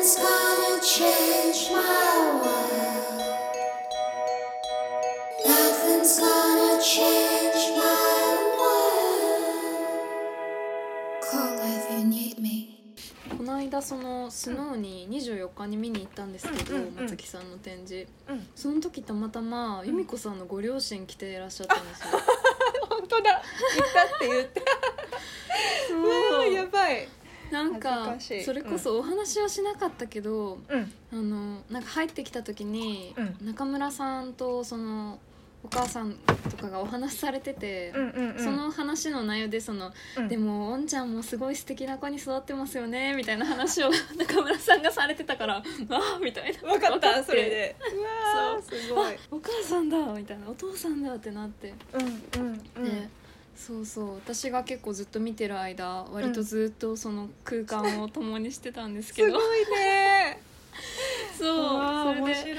Nothing's gonna change my world. Nothing's gonna change my world. Call if you need me. この間そのスノーに24日に見に行ったんですけど、うんうんうん。松木さんの展示。うん。その時たまたま由美子さんのご両親来ていらっしゃったんですよ、本当だ。言ったって言って うわーやばい なんかそれこそお話はしなかったけど、うん。あのなんか入ってきた時に、うん。中村さんとそのお母さんとかがお話しされてて、うんうんうん。その話の内容でその、うん。でもおんちゃんもすごい素敵な子に育ってますよねみたいな話を 中村さんがされてたからああみたいな。分かっ分たそれで。うわーそう。すごい。あお母さんだみたいな。お父さんだってなって、うんうんうん。でそうそう私が結構ずっと見てる間割とずっとその空間を共にしてたんですけど、すごいね。そうそれで白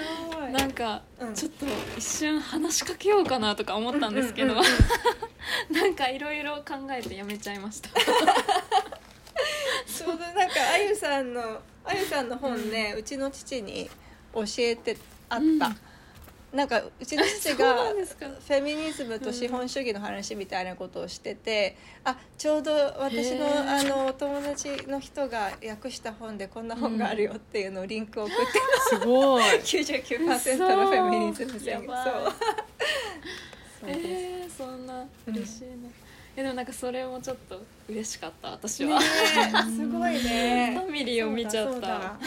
い。なんかうん。ちょっと一瞬話しかけようかなとか思ったんですけど、なんかいろいろ考えてやめちゃいました。ちょうどなんかあゆさんのあゆさんの本ね、うちの父に教えてあった、なんかうちの父がフェミニズムと資本主義の話みたいなことをしてて、あちょうど私のあのお友達の人が訳した本でこんな本があるよっていうのをリンクを送って、すごい。99%のフェミニズム宣言そうそう。です、えー、そんなうん嬉しいね、えでもなんかそれもちょっと嬉しかった私は、ねえすごいね。ファミリーを見ちゃった。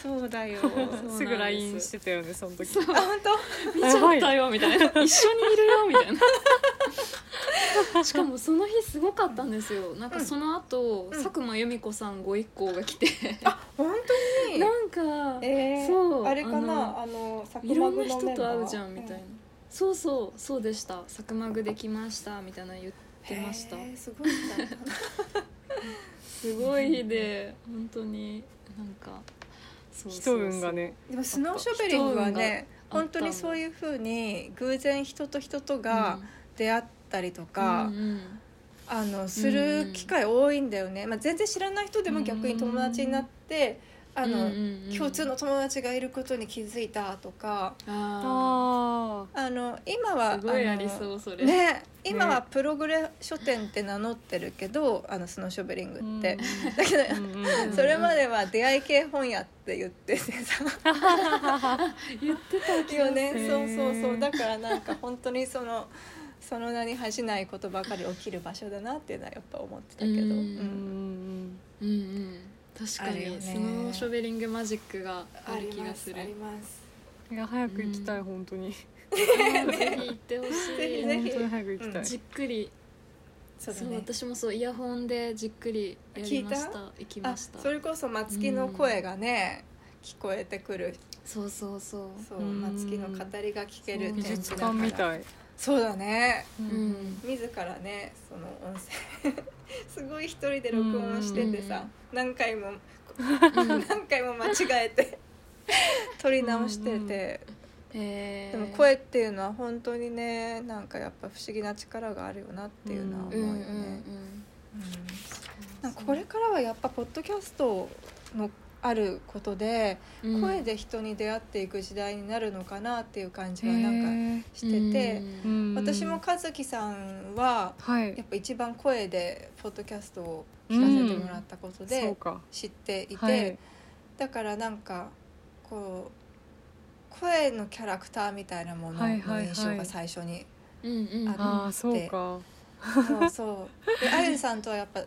そうだよ。す。ぐ LINE してたよねその時。あ本当？見ちゃったよみたいな。一緒にいるよみたいな。しかもその日すごかったんですよ。なんかその後、うん。佐久間由美子さんご一行が来て。本当に？なんか、えー、そうあれかな？あのいろんな人と会うじゃんみたいな、そうそうそうでした「サクマグできました」みたいなの言ってました。すごい すごい。日で本当になんかそう人運がね。でもスノーショベリングはね本当にそういうふうに偶然人と人とが出会ったりとか、うんうん。あのする機会多いんだよね、まあ、全然知らない人でも逆に友達になって、あの、うんうんうん。共通の友達がいることに気づいたとか。あああの今はーすごいありのそうそれ。ね今はプログレ書店って名乗ってるけどあのスノーショベリングって、だけど、あ、うんうんうん。それまでは出会い系本屋って言っててさ。言ってたよねそうそうそう。だからなんか本当にそのその名に恥じないことばかり起きる場所だなっていうのはやっぱ思ってたけど、うんうん。うん。うんうん確かに、ね。スノーショベリングマジックがある気がする。ありますいや早く行きたい、うん。本当に。ぜひ行ってほしい。ぜひぜひ。本当に早く行きたい、じっくり。そう,、そう私もそうイヤホンでじっくりやりました。行きあました。それこそ松木の声がね、聞こえてくる。そうそうそう。そううん松木の語りが聞ける美展術館みたい、そうだね。うん。自らねその音声すごい一人で録音しててさ何回も 何回も間違えて撮り直してて。でも声っていうのは本当にねなんかやっぱ不思議な力があるよなっていうのは思うよね。これからはやっぱポッドキャストのあることでうん。声で人に出会っていく時代になるのかなっていう感じはなんかしててうん。私も和樹さんははい。やっぱ一番声でポッドキャストを聞かせてもらったことでか。知っていて、はい。だからなんかこう声のキャラクターみたいなものの印象が最初に、あああそうか。そうそう。であゆさんとはやっぱ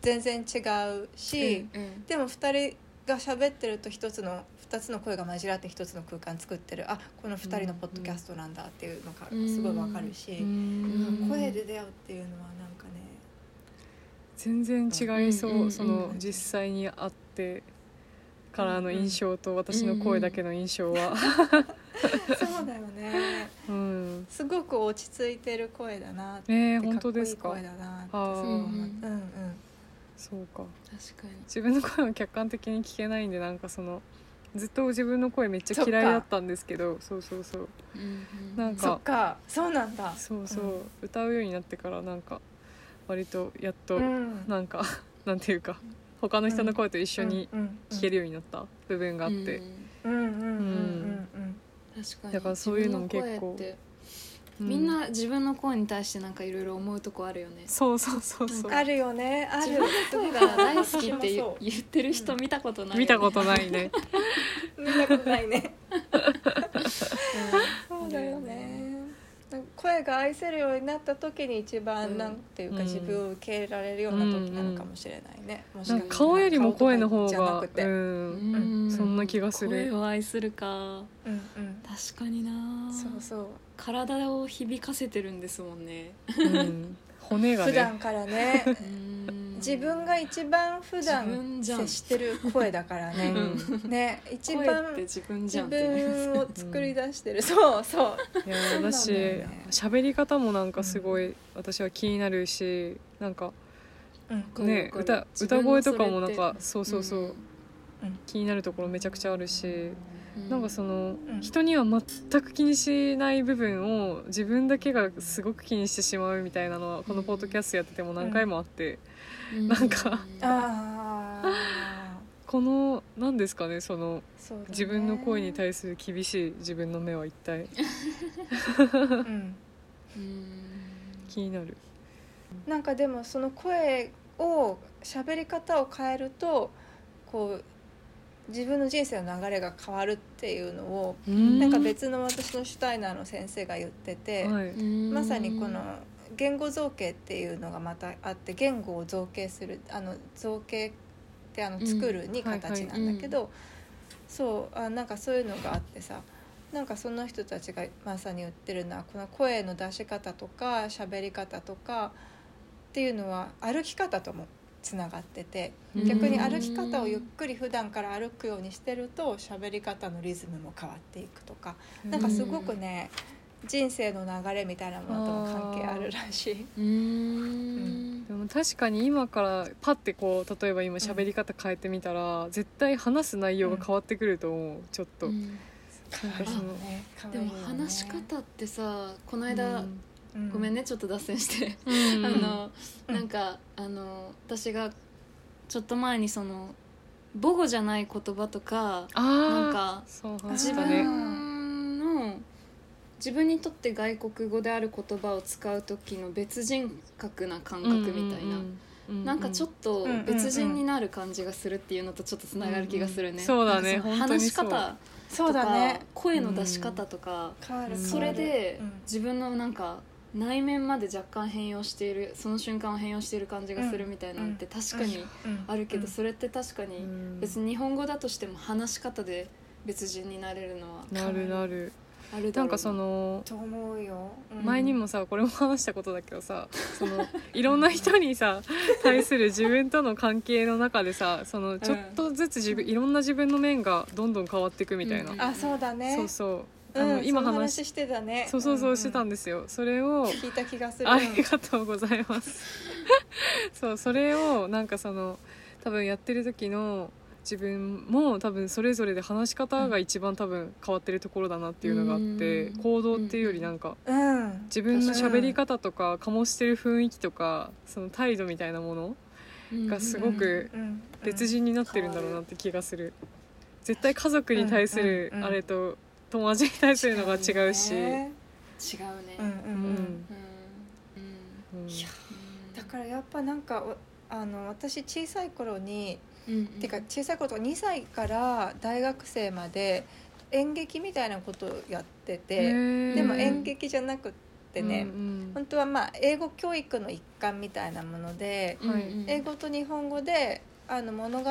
全然違うし、うんうん。でも2人が喋ってると一つの2つの声が混じらって一つの空間作ってる。あこの2人のポッドキャストなんだっていうのがすごいわかるし、うん。ん声で出会うっていうのはなんかね。全然違いそう、うんうんうんその実際に会ってからの印象と私の声だけの印象は、そうだよね。うん。すごく落ち着いてる声だなって、えー、か？っこいい本当ですか声だなってあーすごい思ううんうんうんうんそうか。確かに。自分の声を客観的に聞けないんでなんかそのずっと自分の声めっちゃ嫌いだったんですけどそうそうそう。うんうんなんかそっか。そうなんだ。そうそう、うん。歌うようになってからなんか割とやっと、うん。なんか なんていうか他の人の声と一緒にうん聞けるようになった部分があって、うんうんうんうんうん。確かに。だからそういうのも結構自分の声ってうみんな自分の声に対してなんかいろいろ思うとこあるよね。そうそうそうそう。うんあるよね。ある自分の声が大好きって言ってる人見たことない見たことないね。見たことないね。うん。そうだよね声が愛せるようになった時に一番なんていうか、うん。自分を受け入れられるような時なのかもしれないね、もしなんかしたら。か顔よりも声の方顔とかじゃながくて、ううんん。そんな気がする。声を愛するか。うんうん。確かにな。そうそう。体を響かせてるんですもんね。うん。骨がね。普段からね。うん自分が一番普段接してる声だからね、うね一声番自分を作り出してる、そうそう。いや私だよね。喋り方もなんかすごい私は気になるしなんかうんね歌歌声とかもなんかそうそうそう。うん気になるところめちゃくちゃあるしうん。なんかそのうん。人には全く気にしない部分を自分だけがすごく気にしてしまうみたいなのはこのポッドキャストやってても何回もあってうなんか。ああこの何ですかねそのね。自分の声に対する厳しい自分の目は一体。うん。うん。気になる。なんかでもその声を喋り方を変えるとこう自分の人生の流れが変わるっていうのをなんか別の私のシュタイナーの先生が言ってて、はい。まさにこの言語造形っていうのがまたあって言語を造形するあの造形ってあの作るに形なんだけど、そうあなんかそういうのがあってさなんかその人たちがまさに言ってるのはこの声の出し方とか喋り方とかっていうのは歩き方ともつながってて逆に歩き方をゆっくり普段から歩くようにしてると喋り方のリズムも変わっていくとかなんかすごくね人生の流れみたいなものとも関係あるらしい。うん。でも確かに今からパッてこう例えば今喋り方変えてみたら、絶対話す内容が変わってくると思う。ちょっと、うん。なんかそのね。でも話し方ってさこの間、うん。ごめんねちょっと脱線して、うん。あの、うん。なんかあの私がちょっと前にその母語じゃない言葉とかあなんかそう話自したね。分の自分にとって外国語である言葉を使う時の別人格な感覚みたいな、なんかちょっとうんうんうん。別人になる感じがするっていうのとちょっとつながる気がするね、そうだね。話し方そうとかだね。声の出し方とか、うん。それでうん。自分のなんか内面まで若干変容しているその瞬間を変容している感じがするみたいなのって確かにうん。あるけど、うん。それって確かに別に日本語だとしても話し方で別人になれるのはなるなるな。んかそのと思うよ、うん。前にもさこれも話したことだけどさそのいろんな人にさ 対する自分との関係の中でさそのちょっとずつ自分いろんな自分の面がどんどん変わっていくみたいな、うん。あそうだね。そうそう。あうんの、今話話してたね。そうそうそうしてたんんですよ、それを聞いた気がする。ありがとうございます。そうそれをなんかその多分やってる時の自分も多分それぞれで話し方が一番多分変わってるところだなっていうのがあって、うん。行動っていうよりなんかうん。自分の喋り方とか醸してる雰囲気とかその態度みたいなものがすごく別人になってるんだろうなって気がする。絶対家族に対するあれと友達に対するのが違うし、ね。違うね。うんうんうん。うん。うん。うん。いやだからやっぱなんかおあの私小さい頃に、うんてか小さい頃とか2歳から大学生まで演劇みたいなことをやっててでも演劇じゃなくってね、うん本当はまあ英語教育の一環みたいなもので、うんはい。英語と日本語であの物語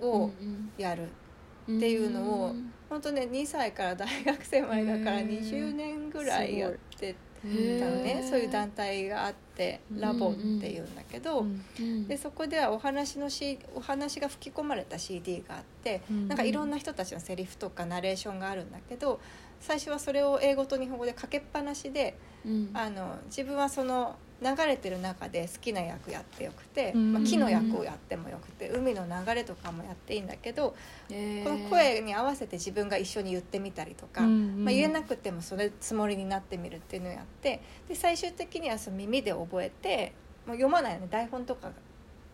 をやる、っていうのを本当ね2歳から大学生までだからへー。20年ぐらいやってたのへねー。そういう団体があってうんラボっていうんだけど、うんうん。でそこではお話の、C、お話が吹き込まれた CD があって、うん。なんかいろんな人たちのセリフとかナレーションがあるんだけど最初はそれを英語と日本語でかけっぱなしでうん。あの自分はその流れてる中で好きな役やってよくて、うん。まあ、木の役をやってもよくて海の流れとかもやっていいんだけど、えー。この声に合わせて自分が一緒に言ってみたりとか、うんまあ、言えなくてもそれつもりになってみるっていうのをやってで最終的にはその耳で覚えてもう読まないよね。台本とか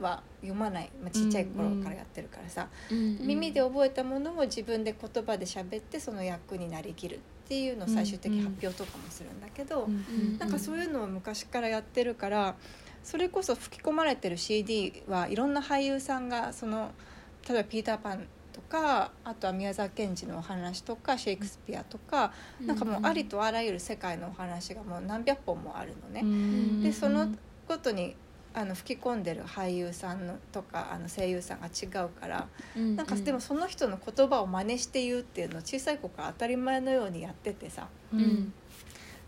は読まない、まあ、ちっちゃい頃からやってるからさ、うん耳で覚えたものを自分で言葉で喋ってその役になりきる。っていうのを最終的に発表とかもするんだけど、んなんかそういうのを昔からやってるからそれこそ吹き込まれてる CD はいろんな俳優さんがその例えば「ピーター・パン」とかあとは宮沢賢治のお話とかシェイクスピアとか、なんかもうありとあらゆる世界のお話がもう何百本もあるのね。うん。でそのごとにあの吹き込んでる俳優さんのとかあの声優さんが違うから、うんなんかでもその人の言葉を真似して言うっていうのを小さい子から当たり前のようにやっててさ。ううん。ん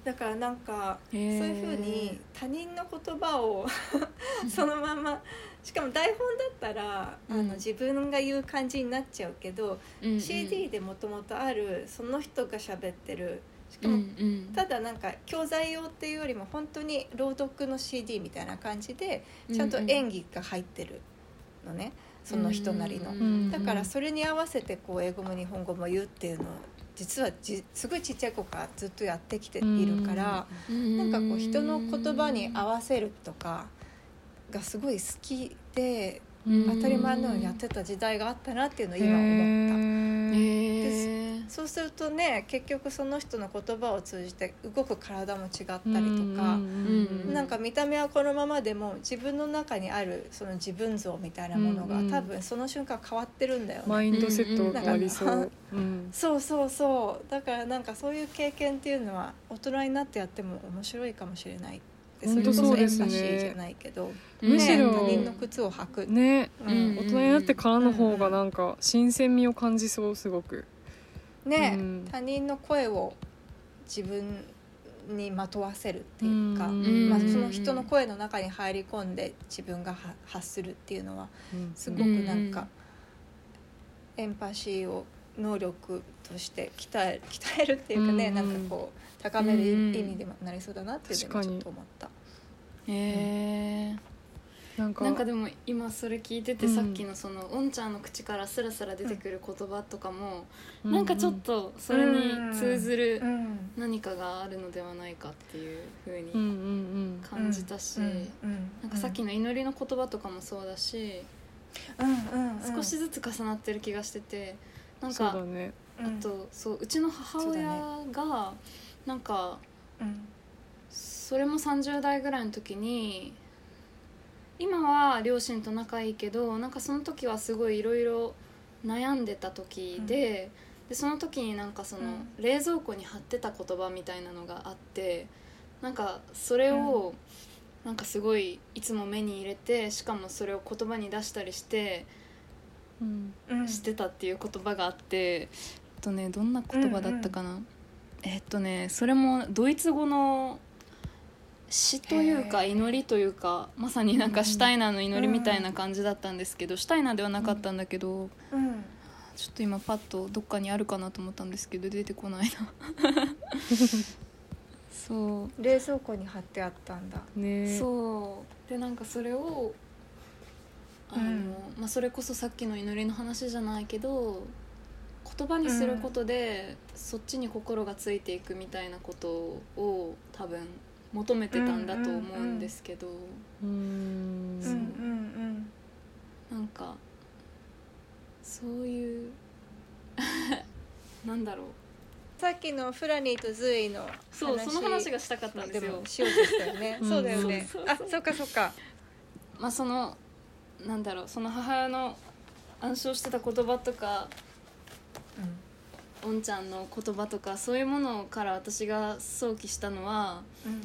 だからなんかそういうふうに他人の言葉を そのまましかも台本だったら、あうん。の自分が言う感じになっちゃうけど、うんうん。CD でもともとあるその人が喋ってるしかうんもうん。ただなんか教材用っていうよりも本当に朗読の CD みたいな感じでちゃんと演技が入ってるのね、その人なりの。うんだからそれに合わせてこう英語も日本語も言うっていうのを実はじすごいちっちゃい子からずっとやってきているから、なんかこう人の言葉に合わせるとかがすごい好きでうん。当たり前のようにやってた時代があったなっていうのを今思った。ーそうするとね結局その人の言葉を通じて動く体も違ったりとか、うんなんか見た目はこのままでも自分の中にあるその自分像みたいなものが、多分その瞬間変わってるんだよね。マインドセットがありそう。そうそうそう。だからなんかそういう経験っていうのは大人になってやっても面白いかもしれないそ本当れこそエンそうですね。パシーじゃないけど、むしろね他人の靴を履く、ねうん。大人になってからの方がなんか新鮮味を感じそうすごく。ね、うん。他人の声を自分にまとわせるっていうか、うん。まあ、その人の声の中に入り込んで自分がは発するっていうのはうん。すごくなんか、エンパシーを能力として鍛え鍛えるっていうかね、うん。なんかこう高める意うん味でもなりそうだなっていうのもちょっと思った。へーなんかなんかでも今それ聞いててうん。さっきのそのおんちゃんの口からスラスラ出てくる言葉とかもうなんかちょっとそれに通ずるうん何かがあるのではないかっていうふううんうんにうん。感じたしなんかさっきの祈りの言葉とかもそうだしうんうんうん。少しずつ重なってる気がしててなんかそうだね。うん。あとそううちの母親がなんかうん。それも30代ぐらいの時に今は両親と仲いいけどなんかその時はすごいいろいろ悩んでた時で,、でその時になんかその、うん。冷蔵庫に貼ってた言葉みたいなのがあってなんかそれを、なんかすごいいつも目に入れてしかもそれを言葉に出したりしてうん。うんしてたっていう言葉があって、えっとねどんな言葉だったかな、えっとねそれもドイツ語の詩というか祈りというかまさになんかシュタイナーの祈りみたいな感じだったんですけど、シュタイナーではなかったんだけど、うん。ちょっと今パッとどっかにあるかなと思ったんですけど出てこないな。そう。冷蔵庫に貼ってあったんだ。ね。そう。でなんかそれをあの、うん。まあ、それこそさっきの祈りの話じゃないけど言葉にすることで、そっちに心がついていくみたいなことを多分求めてたんだと思うんですけど、うんうんうんうんなんかそういう なんだろうさっきのフラニーとズイのそうその話がしたかったんですよ。しようとしたよね。うんそうだよねそうそう。あ、そっかそっか。まあそのなんだろうその母親の暗唱してた言葉とかおんちゃんの言葉とかそういうものから私が想起したのはうん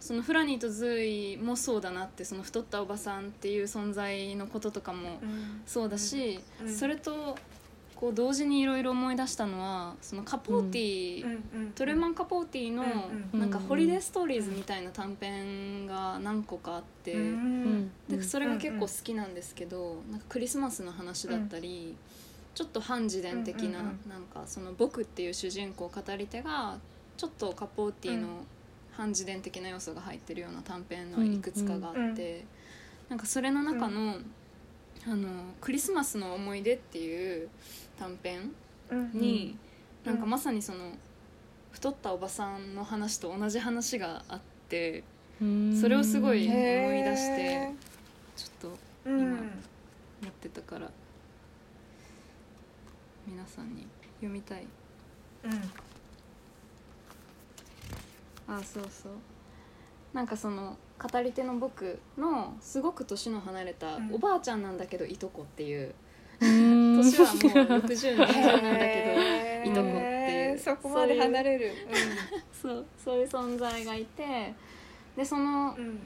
そのフラニーとズイもそうだなってその太ったおばさんっていう存在のこととかもうん。うんそうだし、うんそれとこう同時にいろいろ思い出したのはそのカポーティ、うんうんトルマン・カポーティのうんうんなんかホリデーストーリーズみたいな短編が何個かあって。うんでそれが結構好きなんですけど、なんかクリスマスの話だったり、ちょっと反自伝的な、なんかその「僕」っていう主人公語り手がちょっとカポーティの反自伝的な要素が入ってるような短編のいくつかがあって、うんうん。なんかそれの中の「あのクリスマスの思い出」っていう短編うんに、うん。なんかまさにその太ったおばさんの話と同じ話があってそれをすごい思い出してへちょっとうん。今持ってたから皆さんに読みたい。うん。あそうそう。なんかその語り手の僕のすごく年の離れたうん。おばあちゃんなんだけどいとこっていう。年 年はもう 60の年なんだけへー。いとこっていう。そこまで離れる。どそう。そういう存在がいてでそのうんうん。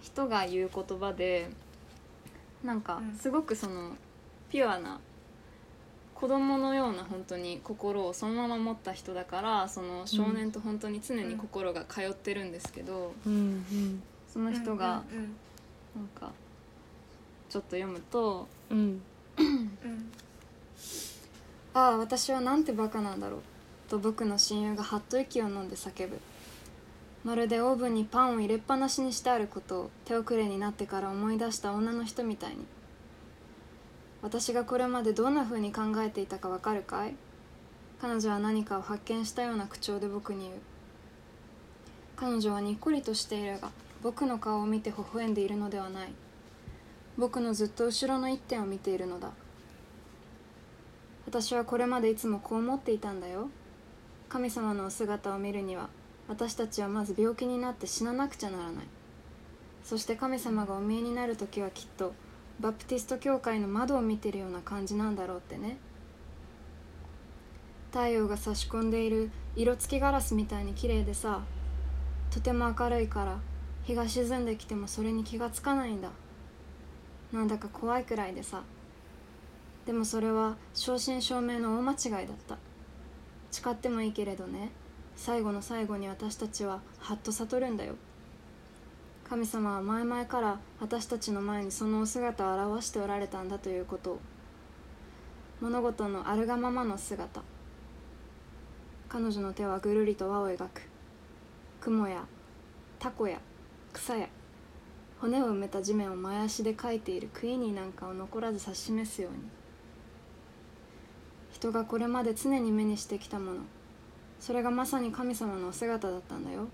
人が言う言葉でなんかうん。すごくそのピュアな子供のような本当に心をそのまま持った人だからその少年と本当に常に心が通ってるんですけど、うんうんその人がうんなんかちょっと読むとうん。うん「ああ私はなんてバカなんだろう」と僕の親友がはっと息を飲んで叫ぶ。まるでオーブンにパンを入れっぱなしにしてあることを手遅れになってから思い出した女の人みたいに私がこれまでどんな風に考えていたかわかるかい？彼女は何かを発見したような口調で僕に言う。彼女はにっこりとしているが僕の顔を見て微笑んでいるのではない。僕のずっと後ろの一点を見ているのだ。私はこれまでいつもこう思っていたんだよ。神様のお姿を見るには私たちはまず病気になって死ななくちゃならない。そして神様がお見えになる時はきっとバプティスト教会の窓を見てるような感じなんだろうってね。太陽が差し込んでいる色付きガラスみたいに綺麗でさとても明るいから日が沈んできてもそれに気がつかないんだ。なんだか怖いくらいでさ。でもそれは正真正銘の大間違いだった。誓ってもいいけれどね。最後の最後に私たちははっと悟るんだよ。神様は前々から私たちの前にそのお姿を表しておられたんだということ。を物事のあるがままの姿。彼女の手はぐるりと輪を描く。雲やタコや草や骨を埋めた地面を前足で描いているクイニーなんかを残らず指し示すように。人がこれまで常に目にしてきたもの。それがまさに神様のお姿だったんだよ。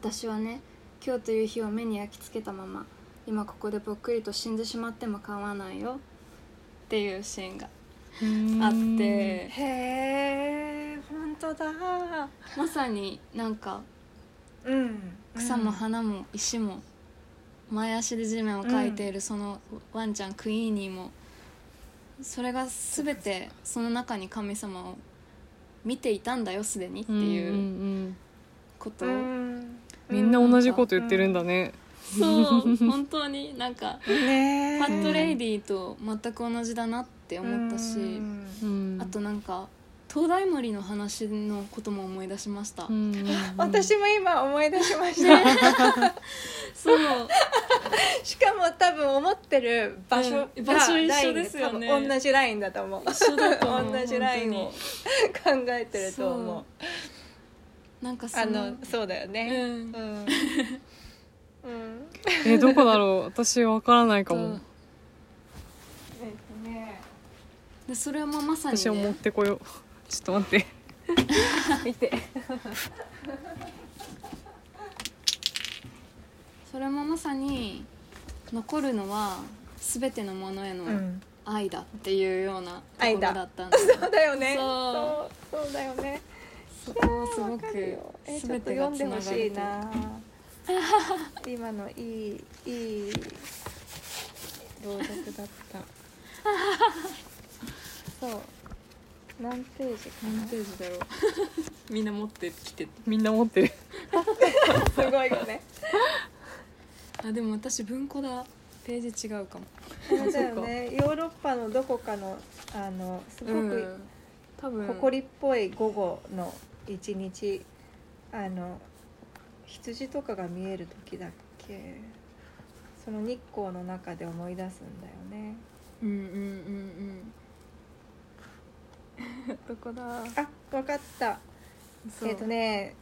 私はね今日という日を目に焼き付けたまま今ここでぽっくりと死んでしまっても構わないよっていうシーンがあって。へえ本当だ。まさになんかうん。草も花も石も前足で地面を描いているそのワンちゃんクイーニーもそれが全てその中に神様を見ていたんだよすでにっていううん。ことを、うんみんな同じこと言ってるんだね。そう本当になんかファットレイディと全く同じだなって思ったし、あとなんか東大森の話のことも思い出しました、私も今思い出しました。そう。しかも多分思ってる場所う場所一緒ですよね。同じラインだと思う。一緒だと思う 同じラインを本考えてると思うなんかそあののそうだよね。うん。うん、うん。えどこだろう？私わからないかも。えっとね。でそれもまさに、私は持っね、てこよう。ちょっと待って。見て。それもまさに残るのは全てのものへのうん。愛だっていうようなところ愛だだったんですそうだよね。そそうそうだよねそこをすごく全てが読んでほしつながるいな。今のいいいい朗読だった。そう何ページか何なページだろう。みんな持ってきてみんな持ってる。すごいよね。あでも私文庫だ。ページ違うかも。あれだよね。ヨーロッパのどこかのあのすごくうん。多分。誇りっぽい午後の一日あの羊とかが見える時だっけその日光の中で思い出すんだよね。うんうんうんうん。どこだ？あわかった。えっ、とね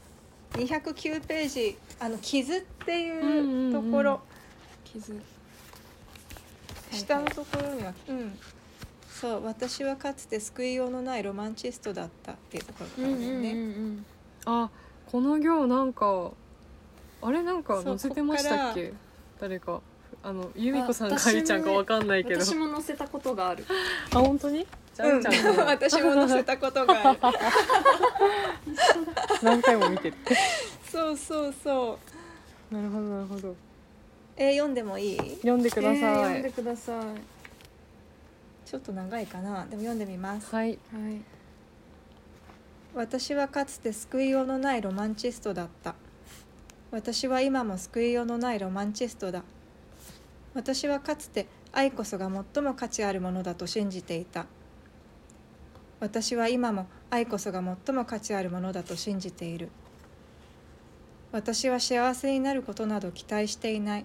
209ページあの傷っていううん。ところ、傷。下のところには、うんそう私はかつて救いようのないロマンチストだったっていうところからだよね、んあこの行なんかあれなんか載せてましたっけ？誰か。あの由美子さんかあゆちゃんかわかんないけど。私も載せたことがある。あ本当に？うん、な 私も載せたことがある。何回も見てる。そうそうそう。なるほどなるほど。えー読んでもいい？読んでくだえーさ読んでい、ください。はちょっと長いかな。でも読んでみます。はい。い。私はかつて救いようのないロマンチストだった。私は今も救いようのないロマンチストだ。私はかつて愛こそが最も価値あるものだと信じていた。私は今も愛こそが最も価値あるものだと信じている。私は幸せになることなど期待していない。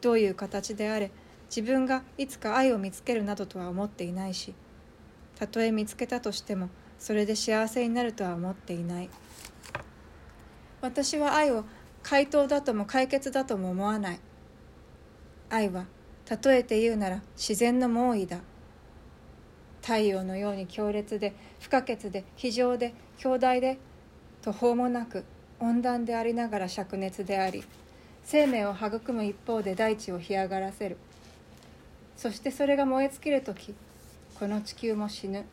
どういう形であれ自分がいつか愛を見つけるなどとは思っていないしたとえ見つけたとしてもそれで幸せになるとは思っていない。私は愛を回答だとも解決だとも思わない。愛は例えて言うなら自然の猛威だ。太陽のように強烈で不可欠で非常で強大で途方もなく温暖でありながら灼熱であり生命を育む一方で大地を干上がらせる。そしてそれが燃え尽きる時この地球も死ぬ。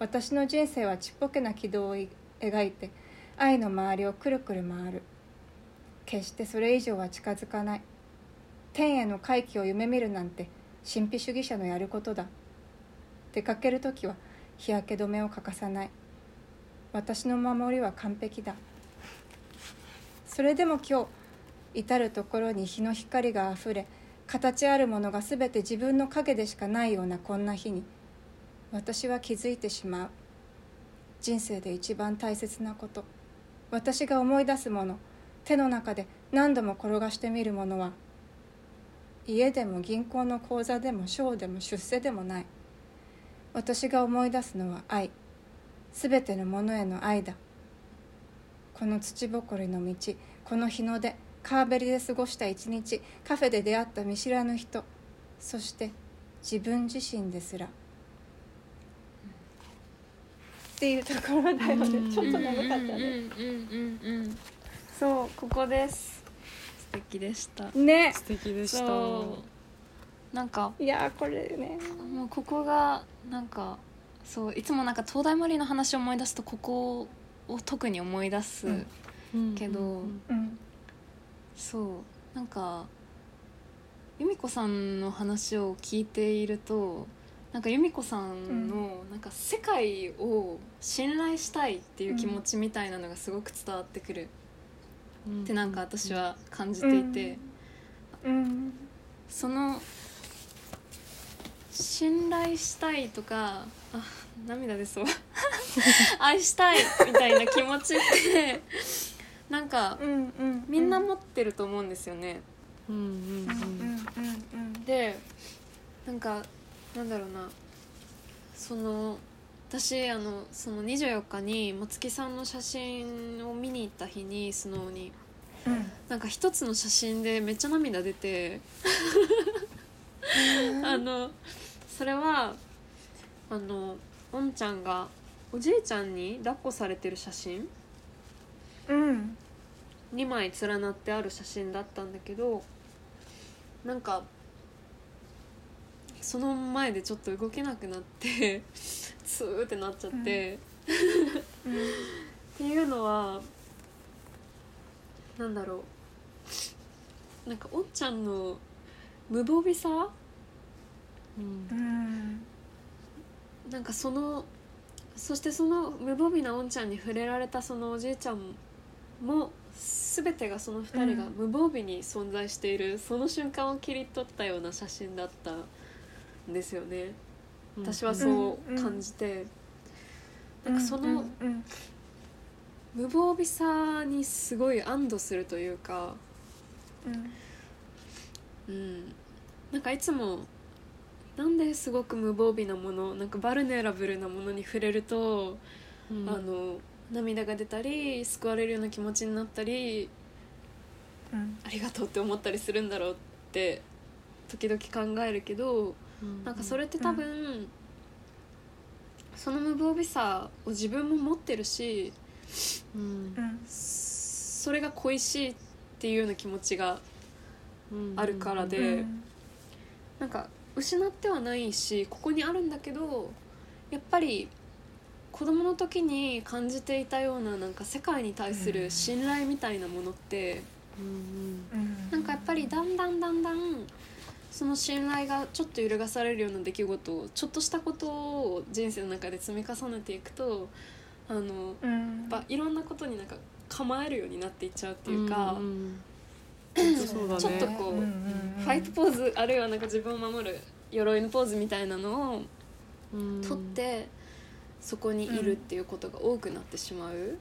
私の人生はちっぽけな軌道を描いて愛の周りをくるくる回る。決してそれ以上は近づかない。天への回帰を夢見るなんて神秘主義者のやることだ。出かける時は日焼け止めを欠かさない。私の守りは完璧だ。それでも今日至る所に日の光があふれ形あるものが全て自分の影でしかないようなこんな日に私は気づいてしまう。人生で一番大切なこと。私が思い出すもの。手の中で何度も転がしてみるものは家でも銀行の口座でも賞でも出世でもない。私が思い出すのは愛。すべてのものへの愛だ。この土ぼこりの道この日の出。川べりで過ごした一日カフェで出会った見知らぬ人そして自分自身ですら。っていうところだよね。ちょっと長かったね。うんうんうんうんうんそうここです。素敵でした。ね。素敵でした。なんかいやーこれね。もうここがなんかそういつもなんか東大森の話を思い出すとここを特に思い出す、うん。うん。けどうん。うんそう。なんか由美子さんの話を聞いているとなんか由美子さんのなんか世界を信頼したいっていう気持ちみたいなのがすごく伝わってくる。うん。ってなんか私は感じていて、うんその信頼したいとかあ涙出そう。愛したいみたいな気持ちってなんかうんうんみんな持ってると思うんですよね。うんうんうんうんうんでなんかなんだろうな。その私あのその24日に松木さんの写真を見に行った日にスノーに。うん。なんか一つの写真でめっちゃ涙出て。あのそれはあのおんちゃんがおじいちゃんに抱っこされてる写真うん。2枚連なってある写真だったんだけどなんかその前でちょっと動けなくなって ツーってなっちゃって、っていうのはなんだろう。なんかおっちゃんの無防備さ？うんうん。なんかそのそしてその無防備なおんちゃんに触れられたそのおじいちゃんも全てがその2人が無防備に存在している、その瞬間を切り取ったような写真だったんですよね。私はそう感じて、なんかそのうん。無防備さにすごい安堵するというか、うん。うん、なんかいつもなんですごく無防備なものなんかバルネラブルなものに触れると、うん。あの涙が出たり救われるような気持ちになったりうん。ありがとうって思ったりするんだろうって時々考えるけどなんかそれって多分、その無防備さを自分も持ってるしうん。うん。それが恋しいっていうような気持ちがあるからで、うん。なんか失ってはないしここにあるんだけどやっぱり子供の時に感じていたようななんか世界に対する信頼みたいなものって、うんうんなんかやっぱりだんだんだんだんその信頼がちょっと揺るがされるような出来事をちょっとしたことを人生の中で積み重ねていくとあのうん。やっぱいろんなことになんか構えるようになっていっちゃうっていうか、ちょっとこう、んんん。ファイトポーズあるいはなんか自分を守る鎧のポーズみたいなのをうん。取ってそこにいるっていうことが多くなってしまう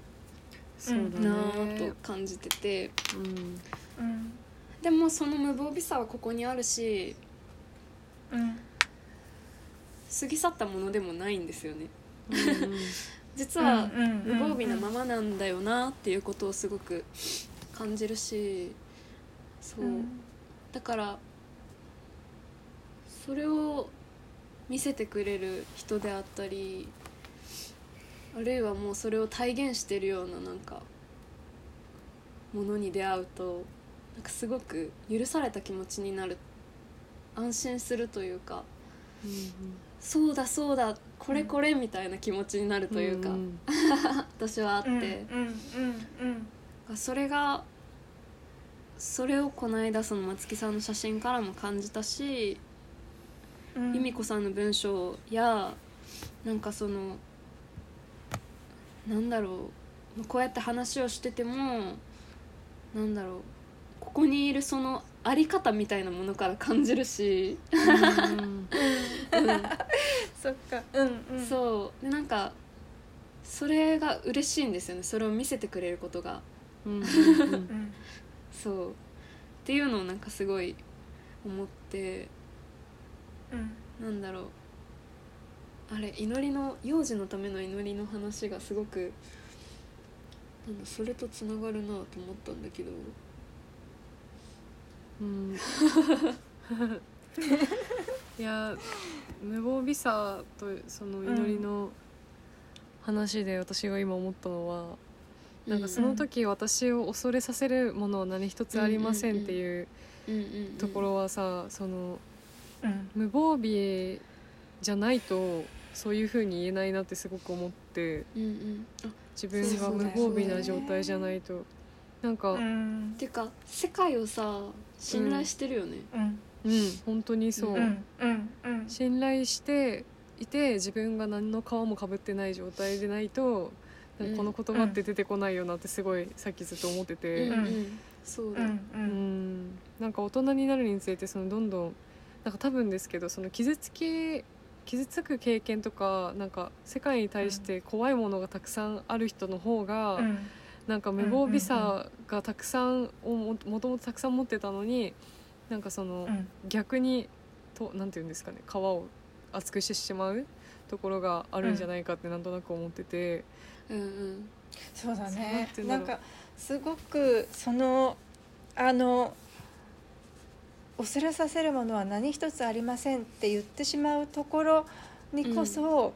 そうだね。なぁと感じてて。うん。うんでもその無防備さはここにあるしうん。過ぎ去ったものでもないんですよね。うん 実は無防備なままなんだよなっていうことをすごく感じるしそう。だからそれを見せてくれる人であったりあるいはもうそれを体現してるようななんかものに出会うとなんかすごく許された気持ちになる安心するというかそうだそうだこれこれみたいな気持ちになるというか、ん私はあって、うんうんうん。それがそれをこの間その松木さんの写真からも感じたしうん。由美子さんの文章やなんかそのなんだろう。こうやって話をしててもなんだろう。ここにいるそのあり方みたいなものから感じるし、うん。そっか。うんうん。そう。でなんかそれが嬉しいんですよね。それを見せてくれることが。そう。っていうのをなんかすごい思って。うん。なんだろうあれ祈りの幼児のための祈りの話がすごくなんだそれとつながるなと思ったんだけど。うん。いや無防備さとその祈りの話で私が今思ったのは、なんかその時私を恐れさせるものは何一つありませんっていううんうんうん。ところはさそのうん。無防備じゃないとそういう風に言えないなってすごく思ってうんうん。あ自分が無防備な状態じゃないと。なんかうん。ていうか世界をさ信頼してるよね、うん。うん。本当にそう、うんうんうん。信頼していて自分が何の皮もかぶってない状態でないとこの言葉って出てこないよなってすごいさっきずっと思ってて、うんうん。そうだ、うんううん。んなんか大人になるにつれてそのどんどんなんか多分ですけどその傷つき傷つく経験とかなんか世界に対して怖いものがたくさんある人の方が、うん。なんか無防備さがたくさんをももともとたくさん持ってたのになんかその、うん。逆にとなんていうんですかね皮を厚くしてしまうところがあるんじゃないかってなんとなく思ってて、うんうん。そうだね。なんかすごくそのあの恐れさせるものは何一つありませんって言ってしまうところにこそ、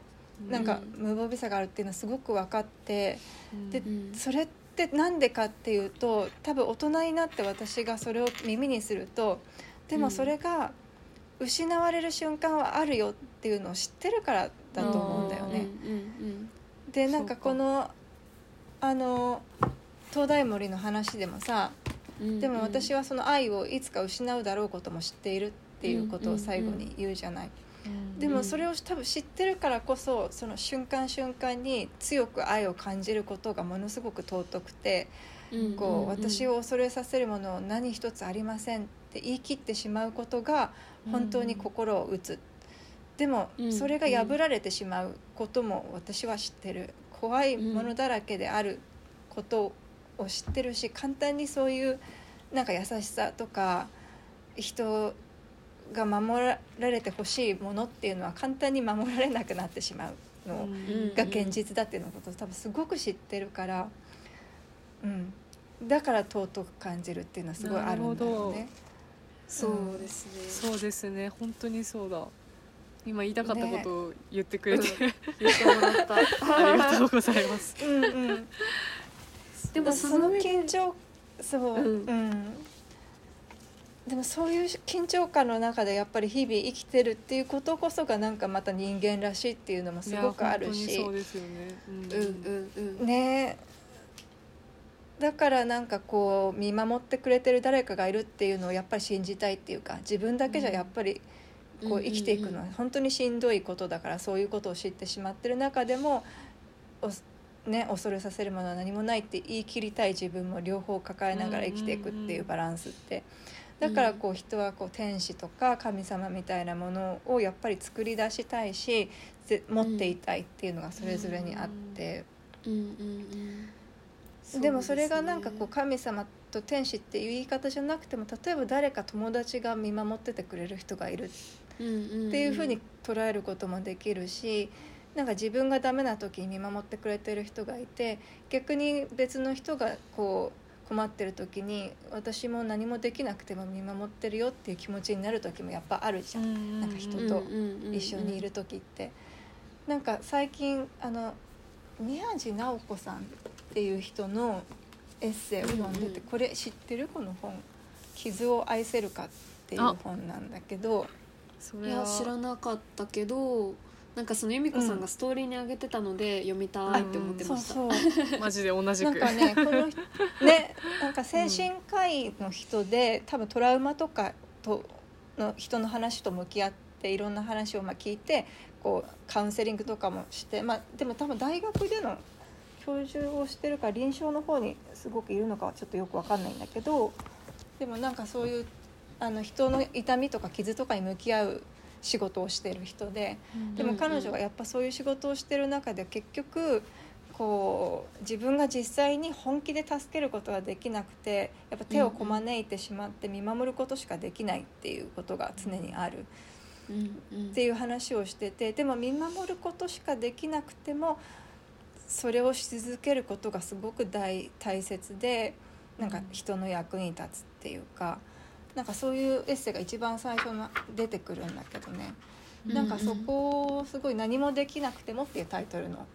なんか無防備さがあるっていうのはすごく分かってうんでうん。それってなんでかっていうと多分大人になって私がそれを耳にするとでもそれが失われる瞬間はあるよっていうのを知ってるからだと思うんだよね。うんうんでなんかこのあの東大森の話でもさうんうんでも私はその愛をいつか失うだろうことも知っているっていうことを最後に言うじゃない。うんでもそれを多分知ってるからこそその瞬間瞬間に強く愛を感じることがものすごく尊くてうんこううん。私を恐れさせるもの何一つありませんって言い切ってしまうことが本当に心を打つ。でもうん。それが破られてしまうことも私は知ってる。怖いものだらけであることを知ってるし簡単にそういうなんか優しさとか人が守られてほしいものっていうのは簡単に守られなくなってしまうのうん。が現実だっていうのことを多分すごく知ってるから、うん、だから尊く感じるっていうのはすごいあるんだよね。そうですね。そうですね。本当にそうだ。今言いたかったことを言ってくれて、言ってもらった。ありがとうございます。うんうんでもその緊張そう、うん。うん。でもそういう緊張感の中でやっぱり日々生きてるっていうことこそがなんかまた人間らしいっていうのもすごくあるし。そうですよね、うん。うんうんうん。ね。だからなんかこう見守ってくれてる誰かがいるっていうのをやっぱり信じたいっていうか自分だけじゃやっぱりこう生きていくのは本当にしんどいことだからそういうことを知ってしまってる中でもおね、恐れさせるものは何もないって言い切りたい自分も両方抱えながら生きていくっていうバランスって。だからこう人はこう天使とか神様みたいなものをやっぱり作り出したいしぜ持っていたいっていうのがそれぞれにあって。でもそれがなんかこう神様と天使っていう言い方じゃなくても例えば誰か友達が見守っててくれる人がいるっていうふうに捉えることもできるしなんか自分がダメな時に見守ってくれてる人がいて逆に別の人がこう困ってる時に私も何もできなくても見守ってるよっていう気持ちになる時もやっぱあるじゃん。なんか人と一緒にいる時って、なんか最近あの宮地直子さんっていう人のエッセイを読んでて、うんうんこれ知ってる？この本「傷を愛せるか」っていう本なんだけど。いそれは。や知らなかったけどなんかその由美子さんがストーリーに上げてたので読みたいって思ってそうました、そう マジで同じく。なんかねこの人 ねなんか精神科医の人で多分トラウマとかとの人の話と向き合っていろんな話をまあ聞いてこうカウンセリングとかもして、まあ、でも多分大学での教授をしてるから臨床の方にすごくいるのかはちょっとよく分かんないんだけどでもなんかそういうあの人の痛みとか傷とかに向き合う仕事をしてる人で。でも彼女はやっぱそういう仕事をしてる中で結局こう自分が実際に本気で助けることはできなくてやっぱ手をこまねいてしまって見守ることしかできないっていうことが常にある。っていう話をしててでも見守ることしかできなくてもそれをし続けることがすごく大大切でなんか人の役に立つっていうかなんかそういうエッセイが一番最初の出てくるんだけどね。なんかそこをすごい何もできなくてもっていうタイトルの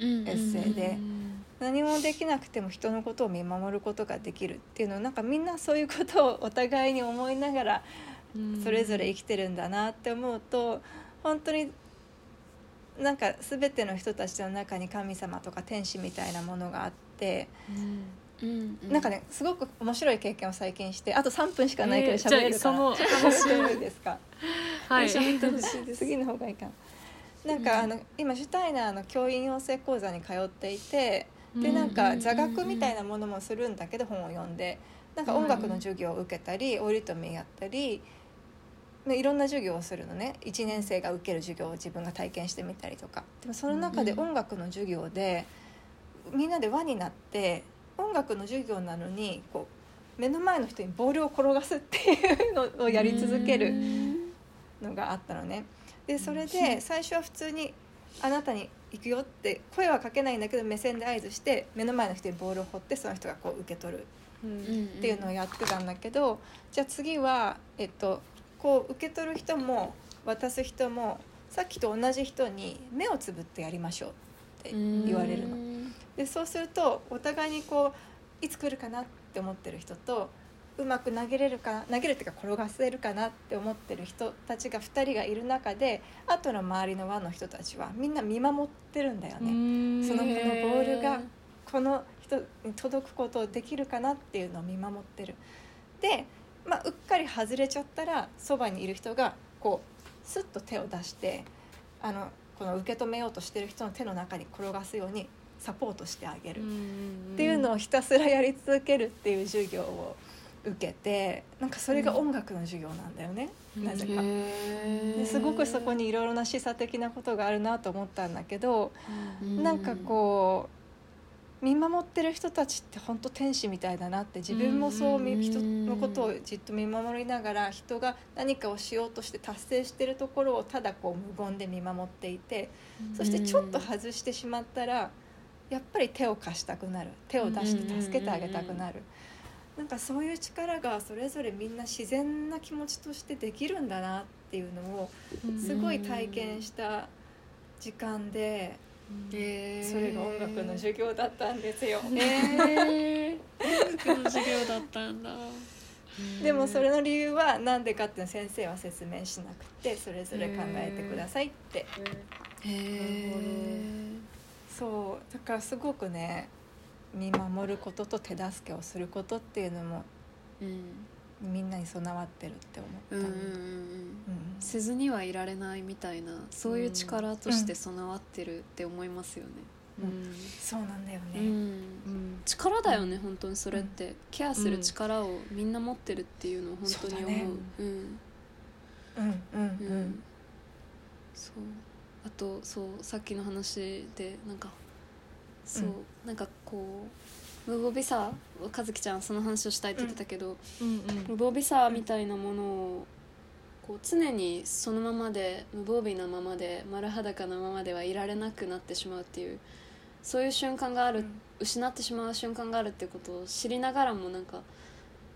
エッセイで。何もできなくても人のことを見守ることができるっていうのをなんかみんなそういうことをお互いに思いながらそれぞれ生きてるんだなって思うと本当になんか全ての人たちの中に神様とか天使みたいなものがあってうんうなんかねすごく面白い経験を最近してあと3分しかないけどえー喋れるかな、じゃあそのいいですか？はい。喋ってほしいです。次の方がいいかな。なんか、うん。あの今シュタイナーの教員養成講座に通っていてでうん。なんか座学みたいなものもするんだけど本を読んでなんか音楽の授業を受けたりオリトミーやったりねいろんな授業をするのね。1年生が受ける授業を自分が体験してみたりとか。でもその中でうん。音楽の授業でみんなで輪になって音楽の授業なのにこう目の前の人にボールを転がすっていうのをやり続ける。のがあったのねでそれで最初は普通に「あなたに行くよ」って声はかけないんだけど目線で合図して目の前の人にボールを放ってその人がこう受け取るうんっていうのをやってたんだけど、じゃあ次は、えっと、こう受け取る人も渡す人もさっきと同じ人に目をつぶってやりましょうって言われるの。でそうするとお互いにこういつ来るかなって思ってる人とうまく投げれるか投げるっていうか転がせるかなって思ってる人たちが2人がいる中で後の周りの輪の人たちはみんな見守ってるんだよね。その子のボールがこの人に届くことをできるかなっていうのを見守ってる。で、まあ、うっかり外れちゃったらそばにいる人がこうスッと手を出してあのこの受け止めようとしてる人の手の中に転がすようにサポートしてあげる。っていうのをひたすらやり続けるっていう授業を受けてなんかそれが音楽の授業なんだよね、なぜか。ですごくそこにいろいろな示唆的なことがあるなと思ったんだけど、なんかこう見守ってる人たちって本当天使みたいだなって自分もそう人のことをじっと見守りながら人が何かをしようとして達成してるところをただこう無言で見守っていてそしてちょっと外してしまったらやっぱり手を貸したくなる。手を出して助けてあげたくなる。なんかそういう力がそれぞれみんな自然な気持ちとしてできるんだなっていうのをすごい体験した時間でそれが音楽の授業だったんですよ。えー、音楽の授業だったんだ。でもそれの理由は何でかっていうのは先生は説明しなくてそれぞれ考えてくださいって。へえそう。だからすごくね見守ることと手助けをすることっていうのもうんみんなに備わってるって思った、うんうんうんうん。うん。せずにはいられないみたいなそういう力として備わってるって思いますよね。うん。そうなんだよね、うん。うん。力だよね本当に。それって、ケアする力をみんな持ってるっていうのを本当に思う。そうだね。うん。うんうんううんん。そう。あとそうさっきの話でなんかそう、うん。なんかこう無防備さ和樹ちゃんその話をしたいって言ってたけど、うん無防備さみたいなものをこう常にそのままで無防備なままで丸裸なままではいられなくなってしまうっていうそういう瞬間がある、うん。失ってしまう瞬間があるってことを知りながらもなんか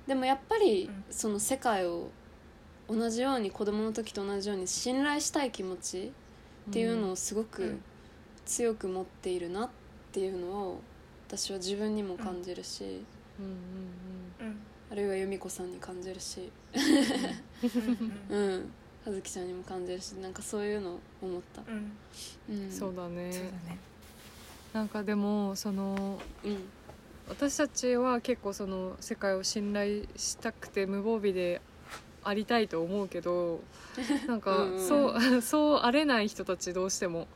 でもやっぱりうん。その世界を同じように子供の時と同じように信頼したい気持ちっていうのをすごうくん。強く持っているなっていうのを私は自分にも感じるし、うん。うん。うん。あるいは由美子さんに感じるし。うん。うん。葉月ちゃんにも感じるしなんかそういうのを思った、うん。うん、そうだね。そうだね。なんかでもそのうん。私たちは結構その世界を信頼したくて無防備でありたいと思うけど なんかうんうんそうそうあれない人たちどうしても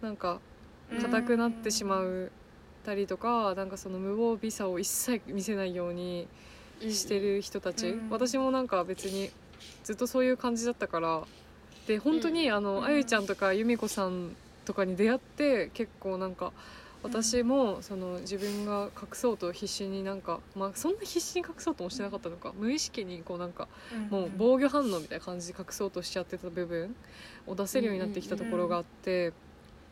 なんかうん硬くなってしまうたりとかなんかその無防備さを一切見せないようにしてる人たち、うん。私もなんか別にずっとそういう感じだったから。で本当にあの、うん。あゆちゃんとか由美子さんとかに出会って結構なんか私もその自分が隠そうと必死になんかまあそんな必死に隠そうともしてなかったのか。無意識にこうなんかもう防御反応みたいな感じで隠そうとしちゃってた部分を出せるようになってきたところがあって。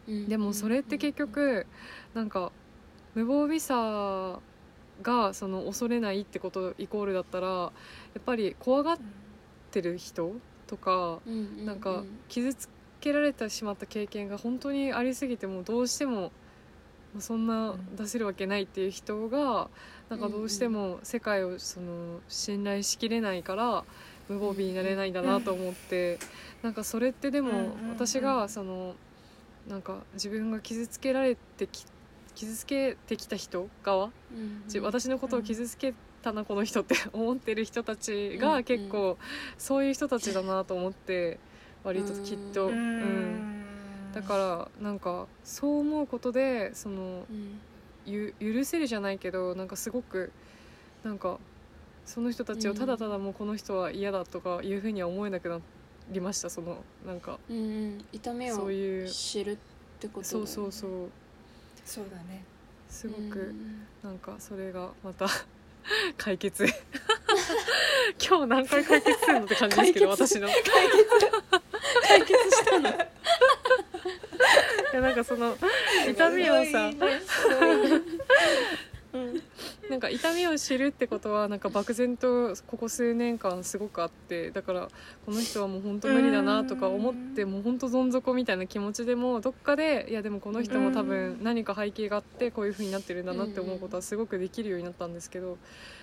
うん。でもそれって結局なんか無防備さがその恐れないってことイコールだったらやっぱり怖がってる人とかうんなんか傷つけられてしまった経験が本当にありすぎてもうどうしてもまあそんな出せるわけないっていう人がなんかどうしても世界をその信頼しきれないから無防備になれないんだなと思ってなんかそれってでも私がそのなんか自分が傷つけられてき傷つけてきた人側？うんじ私のことを傷つけたなこの人って 思ってる人たちがうん結構そういう人たちだなと思って割ときっと、ううん。んだからなんかそう思うことでそのうん。ゆ許せるじゃないけどなんかすごくなんかその人たちをただただもうこの人は嫌だとかいうふうには思えなくなりましたそのなんか。うんうん。痛みをそういう。知るってことだそうそうそうそうだね。すごくうん。なんかそれがまた 解決。今日何回解決するのって感じですけど私の。い解決したの。やなんかその痛みをさうん なんか痛みを知るってことはなんか漠然とここ数年間すごくあってだからこの人はもう本当無理だなとか思ってもう本当どん底みたいな気持ちでもどっかでいやでもこの人も多分何か背景があってこういう風になってるんだなって思うことはすごくできるようになったんですけど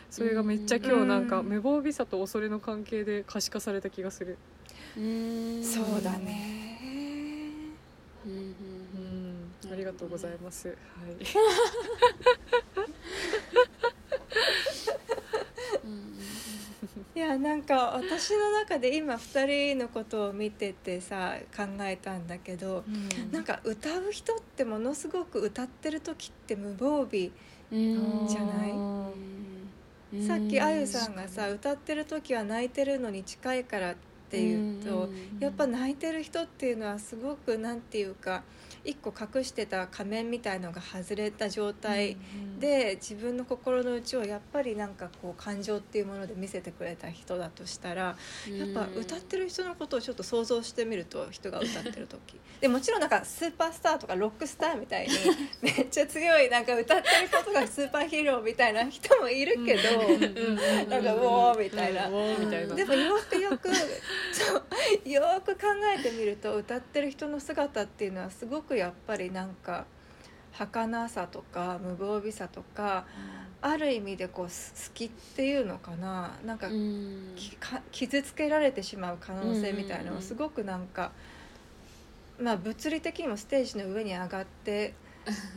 それがめっちゃ今日なんか無防備さと恐れの関係で可視化された気がする。うんそうだねうんうんううんんありがとうございます。はい。うん。いやなんか私の中で今2人のことを見ててさ考えたんだけどなんか歌う人ってものすごく歌ってる時って無防備うんじゃない？うん。さっきあゆさんがさ歌ってる時は泣いてるのに近いからっていうとうんやっぱ泣いてる人っていうのはすごくなんていうか一個隠してた仮面みたいのが外れた状態で自分の心の内をやっぱりなんかこう感情っていうもので見せてくれた人だとしたらやっぱ歌ってる人のことをちょっと想像してみると人が歌ってる時。でもちろんなんかスーパースターとかロックスターみたいにめっちゃ強いなんか歌ってることがスーパーヒーローみたいな人もいるけど、なんか「ウォー」みたいなうんウォーみたいな。でもよくよく そうよく考えてみると歌ってる人の姿っていうのはすごくやっぱりなんか儚さとか無防備さとかある意味でこうす好きっていうのかな。なんか,、傷つけられてしまう可能性みたいなのうんうんうんをすごくなんか、まあ物理的にもステージの上に上がって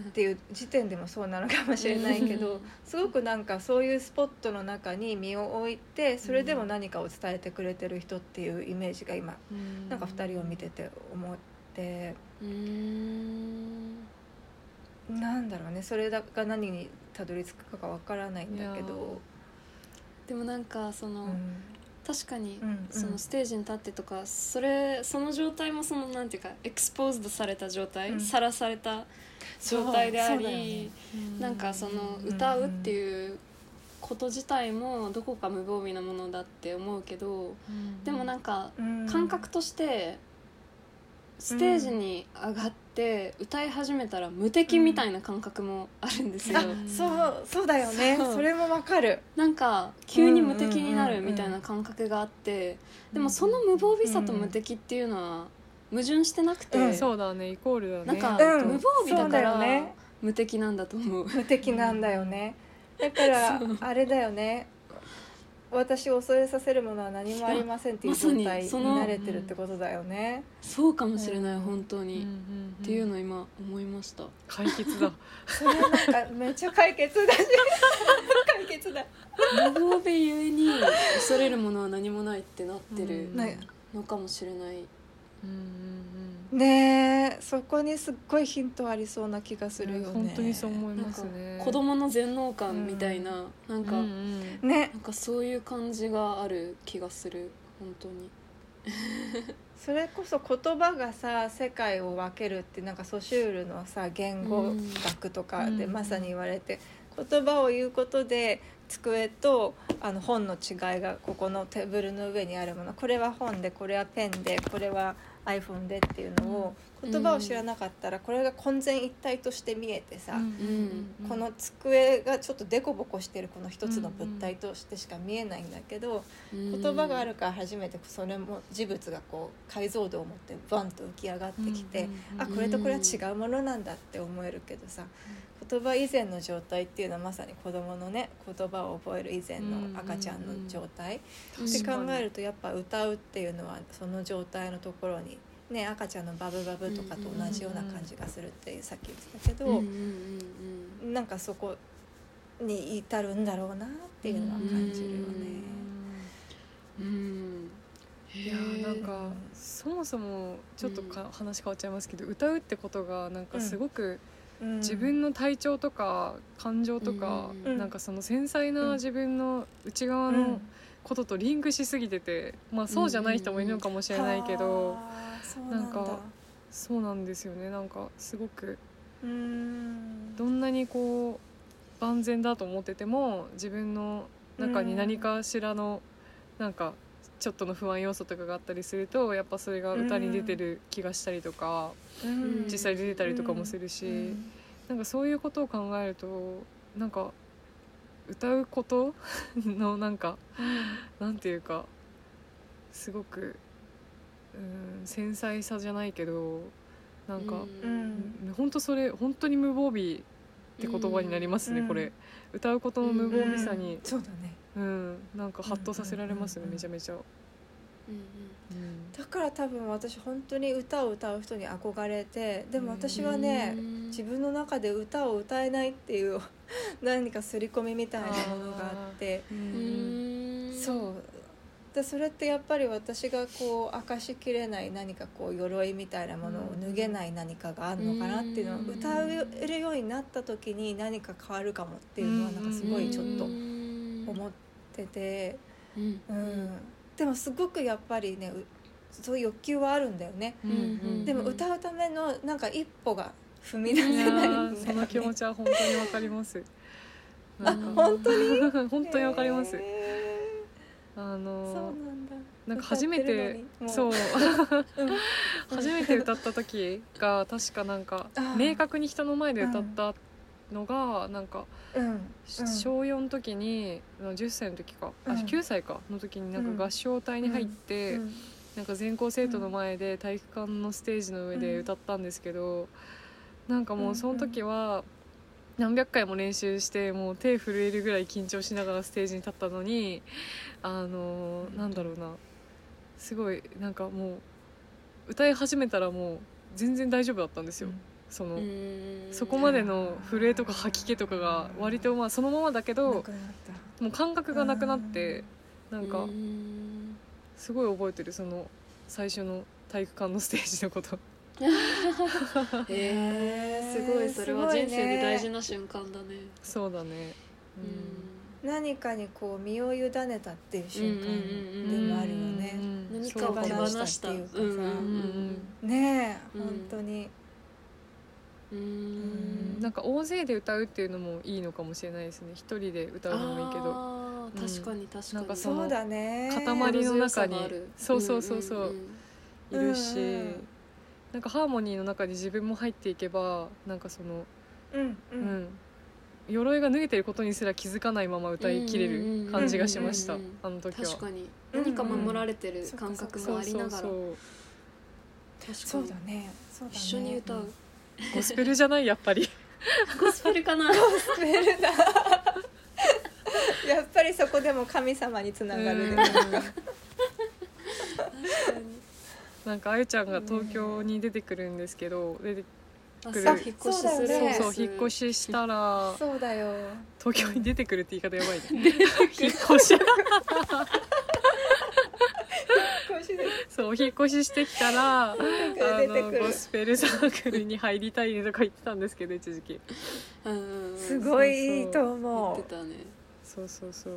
っていう時点でもそうなのかもしれないけどうん。すごくなんかそういうスポットの中に身を置いてそれでも何かを伝えてくれてる人っていうイメージが今なんか2人を見てて思って。うん。なんだろうね。それが何にたどり着くかがわからないんだけど。でもなんかその、うん。確かに、うんうん。そのステージに立ってとかそれその状態もそのなんていうかエクスポーズドされた状態うん。さら、された状態であそうそうだよりね、なんかそのうん歌うっていうこと自体もどこか無防備なものだって思うけどでもなんかうん。感覚としてステージに上がって歌い始めたら無敵みたいな感覚もあるんですよ、あそうそうだよね。それもわかる。なんか急に無敵になるみたいな感覚があってでもその無防備さと無敵っていうのは矛盾してなくて、うん。そうだね。イコールだね。なんか、うん。無防備だからよね。無敵なんだと思う。無敵なんだよね。だから あれだよね。私を恐れさせるものは何もありませんっていう状態にそのなれてるってことだよね。そうかもしれない、うん。本当に、うんうんうんっていうのを今思いました。解決だ。それなんかめっちゃ解決だし。解決だ。無防備ゆえに恐れるものは何もないってなってるのかもしれない。うんうんねえそこにすっごいヒントありそうな気がすうんるよね。本当にそう思いますね。子供の全能感みたいな、なんか、うんうん。ね。なんかそういう感じがある気がする本当に。それこそ言葉がさ世界を分けるってなんかソシュールのさ言語学とかでうん。まさに言われて、言葉を言うことで机とあの本の違いがここのテーブルの上にあるもの。これは本でこれはペンでこれは iPhone でっていうのを、うん。言葉を知らなかったらこれが混然一体として見えてさ、ん。この机がちょっとデコボコしてるこの一つの物体としてしか見えないんだけど、言葉があるから初めてそれも事物がこう解像度を持ってバンと浮き上がってきて、あこれとこれは違うものなんだって思えるけどさ、言葉以前の状態っていうのはまさに子どものね言葉を覚える以前の赤ちゃんの状態、うんって考えるとやっぱ歌うっていうのはその状態のところに。ね、赤ちゃんのバブバブとかと同じような感じがするってさっき言ってたけど、うなんかそこに至るんだろうなっていうのは感じるよね。うん。うん。いやーなんかそもそもちょっとか、話変わっちゃいますけど歌うってことがなんかすごくうん自分の体調とか感情とか、うんなんかその繊細うん。な自分の内側のうん。こととリンクしすぎてて、まあそうじゃない人もいるのかもしれないけど、はあそうなんだ。なんかそうなんですよね。なんかすごくうん。どんなにこう万全だと思ってても自分の中に何かしらのなんかちょっとの不安要素とかがあったりするとやっぱそれが歌に出てる気がしたりとか、うん。実際出てたりとかもするし、うん。なんかそういうことを考えるとなんか歌うこと のなんかなんていうかすごく、うん、繊細さじゃないけどなんか、ううん。ん本当それ本当に無防備って言葉になりますね、うん。これ。歌うことの無防備さに、そうだねうんなんかハッとさせられますね、うんめちゃめちゃ、うんうん。だから多分私本当に歌を歌う人に憧れてでも私はねうん。自分の中で歌を歌えないっていう 何か刷り込みみたいなものがあって。そう。でそれってやっぱり私がこう明かしきれない何かこう鎧みたいなものを脱げない何かがあるのかなっていうのをうん歌えるようになった時に何か変わるかもっていうのはなんかすごいちょっと思ってて、うん。うん、でもすごくやっぱりねうそういう欲求はあるんだよね。うんうんでも歌うためのなんか一歩が踏み出せないんね。その気持ちは本当にわかります。あ本当に？本当にわかります。へあーそうのなんだ。なんか初めてそう。うん。初めて歌った時が確かなんか明確に人の前で歌ったのがなんかうん。うん。小4の時に10歳の時か。あうん。9歳かの時になんうん。か合唱隊に入ってうん。なんか全校生徒の前で体育館のステージの上で歌ったんですけどなんかもうその時は何百回も練習してもう手震えるぐらい緊張しながらステージに立ったのにあのなんだろうな。すごいなんかもう歌い始めたらもう全然大丈夫だったんですよ。そのそこまでの震えとか吐き気とかが割とまあそのままだけなどもう感覚がなくなってなんかうん。すごい覚えてるその最初の体育館のステージのこと。へえすごいそれは人生で大事な瞬間だね。そうだね。何かにこう身を委ねたっていう瞬間うんでもあるよね。うん何かを手放した手放したっていうかさ。うん。うん。うんねえうん。本当にううん。んなんか大勢で歌うっていうのもいいのかもしれないですね。一人で歌うのもいいけど。確かに確かに。なん。かそのそうだね。塊の中にそうそうそうそう。んんいるし、うんうんなんかハーモニーの中に自分も入っていけばなんかそのうんううん。ん、鎧が脱げてることにすら気づかないまま歌いきれる感じがしました、うんうんうん。あの時は。確かに。うん何か守られてる感覚が。ありながらそうそう確かそうにだね。そうだね。一緒に歌うゴスペルじゃないやっぱり。ゴスペルかな。スペルだ。やっぱりそこでも神様につながるねなんか。あゆちゃんが東京に出てくるんですけど出てあくる。そう引っ越しする。ねそうそう引っ越ししたらそうだよ。東京に出てくるって言い方やばいね。引っ越し そうお引っ越ししてきたらあのゴスペルサークルに入りたいねとか言ってたんですけど一時期。すごいいいと言思うそう。そうそう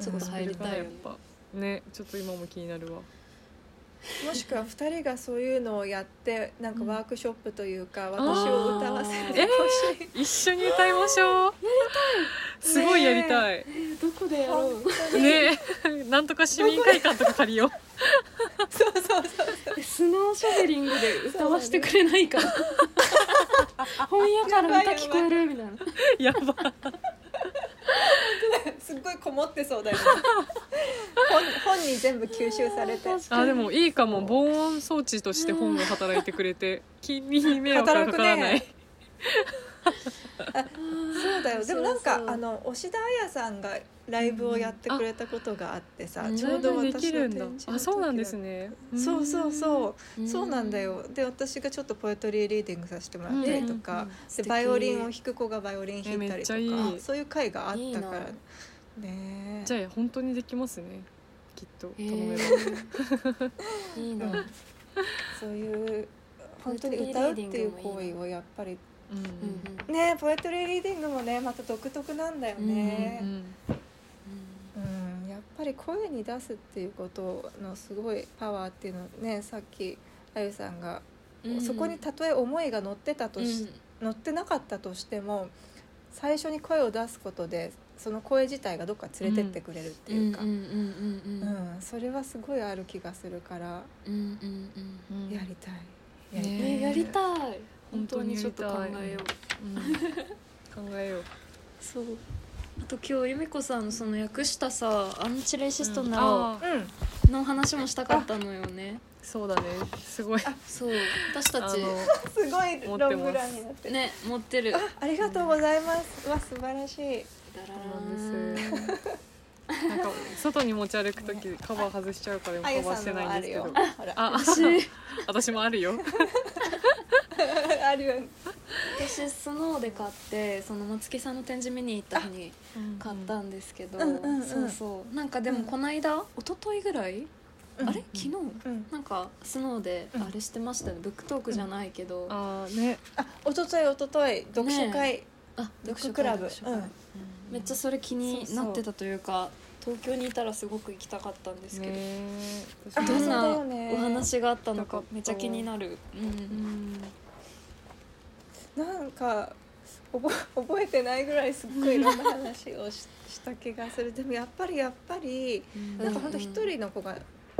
ちょっと入りたいやっぱねちょっと今も気になるわもしくは2人がそういうのをやってなんかワークショップというか、私を歌わせてほしい、一緒に歌いましょう。やりたい。すごいやりたい。どこでやろう？ね なんとか市民会館とか借りよう。そうそうそうえスノーショベリングで歌わせてくれないかな 本屋から歌聞こえるみたいな。やば すっごいこもってそうだよね。本本に全部吸収されて。あでもいいかも。防音装置として本が働いてくれて 君に迷惑がかからない、働くそうだよ。でもなんかそうそうあの押田彩さんがライブをやってくれたことがあってさ、うん。ちょうど私のるんだ。展示の時あそうなんですね。そうそうそう。うん。そうなんだよ。で私がちょっとポエトリーリーディングさせてもらったりとか、でバイオリンを弾く子がバイオリン弾いたりとかそういう会があったからいいなね。じゃあ本当にできますね。きっとへ頼めば、ーいいな、うん。そういう本当に歌うっていう行為をやっぱりうんねポエトリーリーディングもねまた独特なんだよね。う、んうんやっぱり声に出すっていうことのすごいパワーっていうのねさっきあゆさんが、うんそこにたとえ思いが乗ってたとし、乗ってなかったとしても最初に声を出すことでその声自体がどっか連れてってくれるっていうか、それはすごいある気がするからうんうんうん。やりたい。やりたい。ねねやりたい本当ににちょっと考えよう。うん。考えよう。そう。あと今日由美子さんのその訳したさアンチレイシストなの話もしたかったのよね。そうだね。すごい。そう。私たち。すごいロングランになってる。ね持ってる。あ、ありがとうございます。わ、素晴らしい。だらなんーんなんか外に持ち歩く時カバー外しちゃうからカバーしてないんですけど。あ私。私もあるよ。あるよ。私スノーで買ってその松木さんの展示見に行った日に買ったんですけど、うんうんうん。そうそう。なんかでもこの間一昨日ぐらい、あれ？昨日、うん。なんかスノーでうん。あれしてましたよね、ブックトークじゃないけど、あーね。あ、一昨日一昨日読書会。あ読書クラブ。読書会。うんめっちゃそれ気になってたというか東京にいたらすごく行きたかったんですけど、ねどんなお話があったのよかめっちゃ気になる、うんうんなんか覚え 覚えてないぐらいすっごいいろんな話をしした気がする。でもやっぱりやっぱりなんかほんと一人の子が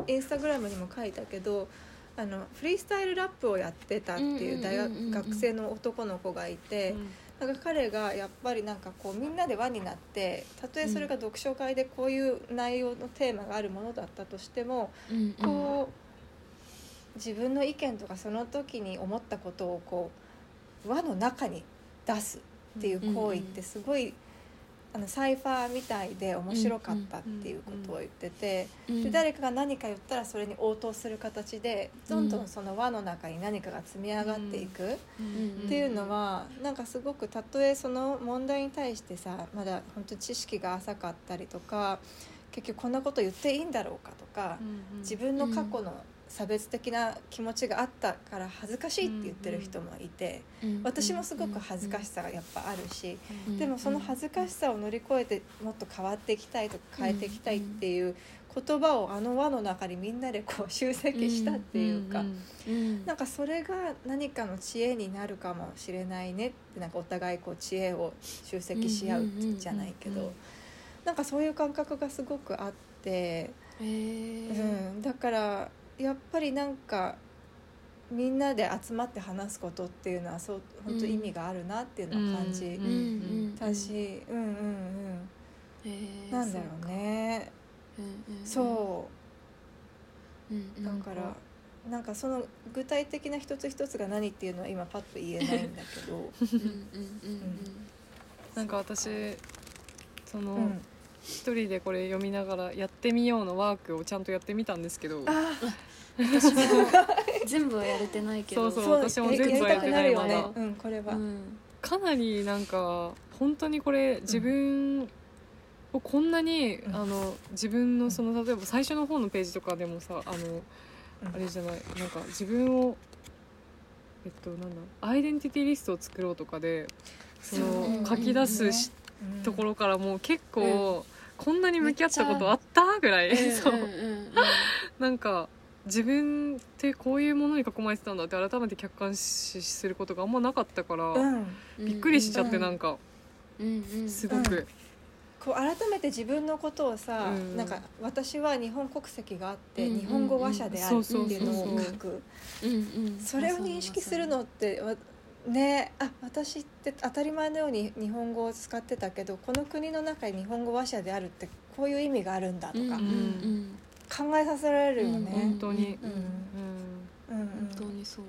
インスタグラムにも書いたけどあのフリースタイルラップをやってたっていう大うんうんうんうん学学生の男の子がいてなんか彼がやっぱりなんかこうみんなで輪になってたとえそれが読書会でこういう内容のテーマがあるものだったとしてもうんうん。こう自分の意見とかその時に思ったことをこう輪の中に出すっていう行為ってすごい、あのサイファーみたいで面白かったっていうことを言ってて、うんで誰かが何か言ったらそれに応答する形でどんどんその輪の中に何かが積み上がっていく。うん。っていうのはなんかすごくたとえその問題に対してさまだ本当知識が浅かったりとか結局こんなこと言っていいんだろうかとか自分の過去の差別的な気持ちがあったから恥ずかしいって言ってる人もいてうん私もすごく恥ずかしさがやっぱあるしうんでもその恥ずかしさを乗り越えてもっと変わっていきたいとか変えていきたいっていう言葉をあの輪の中にみんなでこう集積したっていうか。うんなんかそれが何かの知恵になるかもしれないねってなんかお互いこう知恵を集積し合うじゃないけうんうんうんどなんかそういう感覚がすごくあって、へうーん、だからやっぱりなんかみんなで集まって話すことっていうのはそう本当意味があるなっていうのは感じたし、うんうんうん、へーなんだろうね。そう。だからなんかその具体的な一つ一つが何っていうのは今パッと言えないんだけど。なんか私その、うん。一人でこれ読みながらやってみようのワークをちゃんとやってみたんですけど私も。全部はやれてないけど。そうそう私も全部はやってないまだ。ねうんこれは、うん。かなりなんか本当にこれ自分をこんなに、うん。あの自分のその例えば最初の方のページとかでもさあのうん。あれじゃないなんか自分をえっとなんだアイデンティティリストを作ろうとかでそうんの書き出すしうんところからもう結構、こんなに向き合ったことあったぐらい、そう。うんうんうん。なんか自分ってこういうものに囲まれてたんだって改めて客観視することがあんまなかったから、うん。うんびっくりしちゃってうん。なんかうんうん。すごく、こう改めて自分のことをさ、うん。なんか私は日本国籍があって、うん日本語話者であるっていうのを書く。うんうん。それを認識するのってわねあ私って当たり前のように日本語を使ってたけどこの国の中に日本語話者であるってこういう意味があるんだとか。うんうん考えさせられるよね。本当に、うんうん。うん。本当にそう。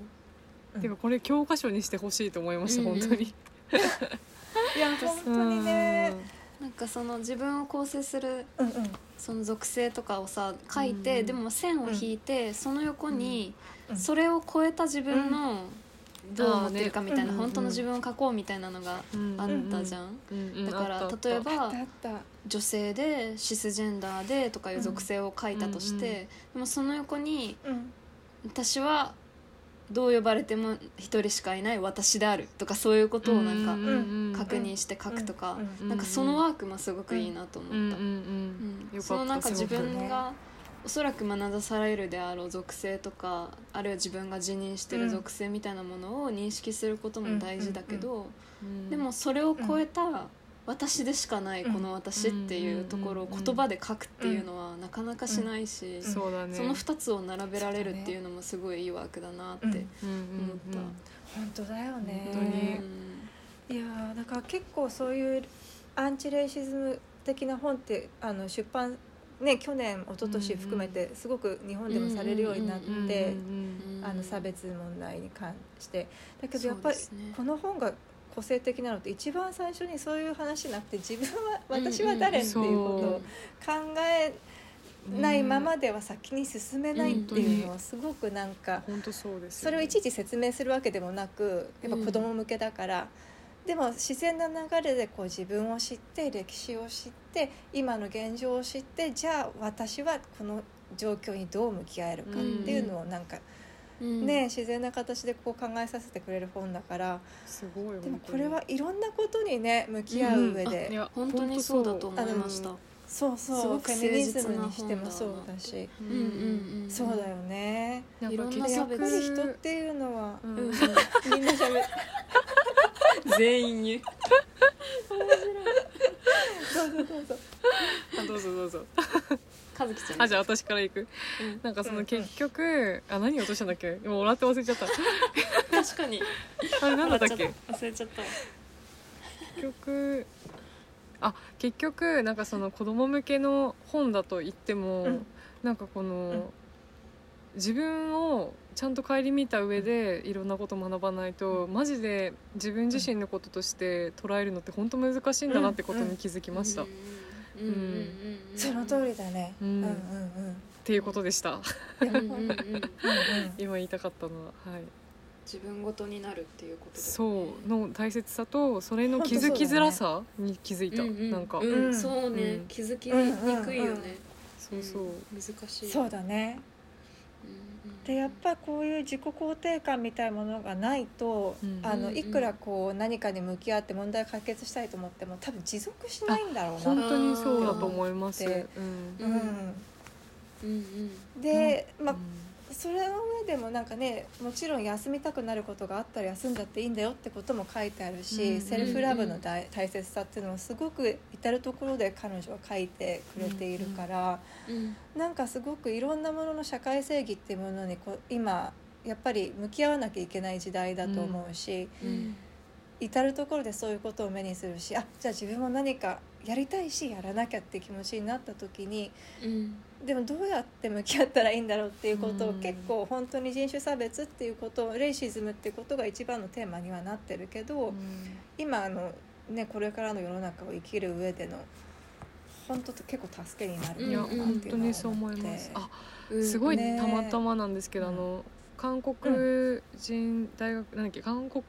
うん。てかこれ教科書にしてほしいと思いました、うん。うん本当に。いや本当にね。なんかその自分を構成するうんうん。その属性とかをさ書いて、うん。でも線を引いて、その横に、うん。それを超えた自分のどう思ってるかみたいな、うん本当の自分を書こうみたいなのがうんあったじゃん、うんうんだから例えば女性でシスジェンダーでとかいう属性を書いたとして、うんうん。でもその横にうん。私はどう呼ばれても一人しかいない私であるとかそういうことをなんかうん確認して書くとか、うんなんかそのワークもすごくいいなと思った。うんそのなんか自分がおそらく学ざされるであろう属性とかあるいは自分が自認してる属性みたいなものを認識することも大事だけど、うんでもそれを超えた私でしかないこの私っていうところを言葉で書くっていうのはなかなかしないし、その2つを並べられるっていうのもすごいいいワークだなって思った。本当だよね。本当に。いやーだから結構そういうアンチレイシズム的な本ってあの出版ね去年一昨年含めてすごく日本でもされるようになって、あの差別問題に関して。だけどやっぱりこの本が個性的なのって一番最初にそういう話なくて自分は私は誰っていうことを考えないままでは先に進めないっていうのをすごくなんか本当そうですよねそれをいちいち説明するわけでもなくやっぱ子供向けだから、でも自然な流れでこう自分を知って歴史を知って今の現状を知ってじゃあ私はこの状況にどう向き合えるかっていうのをなんかうん。ね、自然な形でこう考えさせてくれる本だから。すごいでもこれはいろんなことにね向き合う上で、いや本当にそうだと思いました。そうすそうフごくェミニズ誠実なムにしてもそう本だし、ううんうんうん、そうだよね。いろんなやっ人っていうのは、うん。うんみんなしゃべ全員言う。どうぞどうぞ。あどうぞどうぞ。和樹ちゃん。あじゃあ私から行く。うん。なんかそうんうん。の結局あ何落としたんだっけ？今笑って忘れちゃった。確かに。あれ何だったっけ？忘れちゃった。結局あ結局なんかその子供向けの本だと言っても、うん。なんかこの、うん。自分をちゃんと顧みた上でいろんなこと学ばないとマジで自分自身のこととして捉えるのって本当難しいんだなってことに気づきました、っうん。うん。うん。うん。その通りだね。ううんんうん。ていうことでした。うんうんうんうんうん。今言いたかったのははい自分ごとになるっていうことね。そう。の大切さとそれの気づきづらさに気づいた、うんうんなんか、うん。うん。そうね、うん。気づきにくいよね、うんうんうん。そうそう、難しい。そうだね。うんうん。でやっぱこういう自己肯定感みたいなものがないと、うん。あうんうんのいくらこう何かに向き合って問題を解決したいと思っても多分持続しないんだろうな。本当にそうだと思います、でうん。うん。ううんん、で、まあうそれの上でもなんかねもちろん休みたくなることがあったら休んじゃっていいんだよってことも書いてあるし、うんセルフラブの大大切さっていうのをすごく至る所で彼女は書いてくれているから、うんなんかすごくいろんなものの社会正義っていうものにこう今やっぱり向き合わなきゃいけない時代だと思うし、うん。至る所でそういうことを目にするしあじゃあ自分も何かやりたいしやらなきゃって気持ちになった時にうん。でもどうやって向き合ったらいいんだろうっていうことをうん。結構本当に人種差別っていうことレイシズムっていうことが一番のテーマにはなってるけど、ん。今あの、ね、これからの世の中を生きる上での本当結構助けになるいや、なっていうのは本当にそう思います。あうん。すごいね。たまたまなんですけど、うん。あの韓国人大学なんだっけ韓国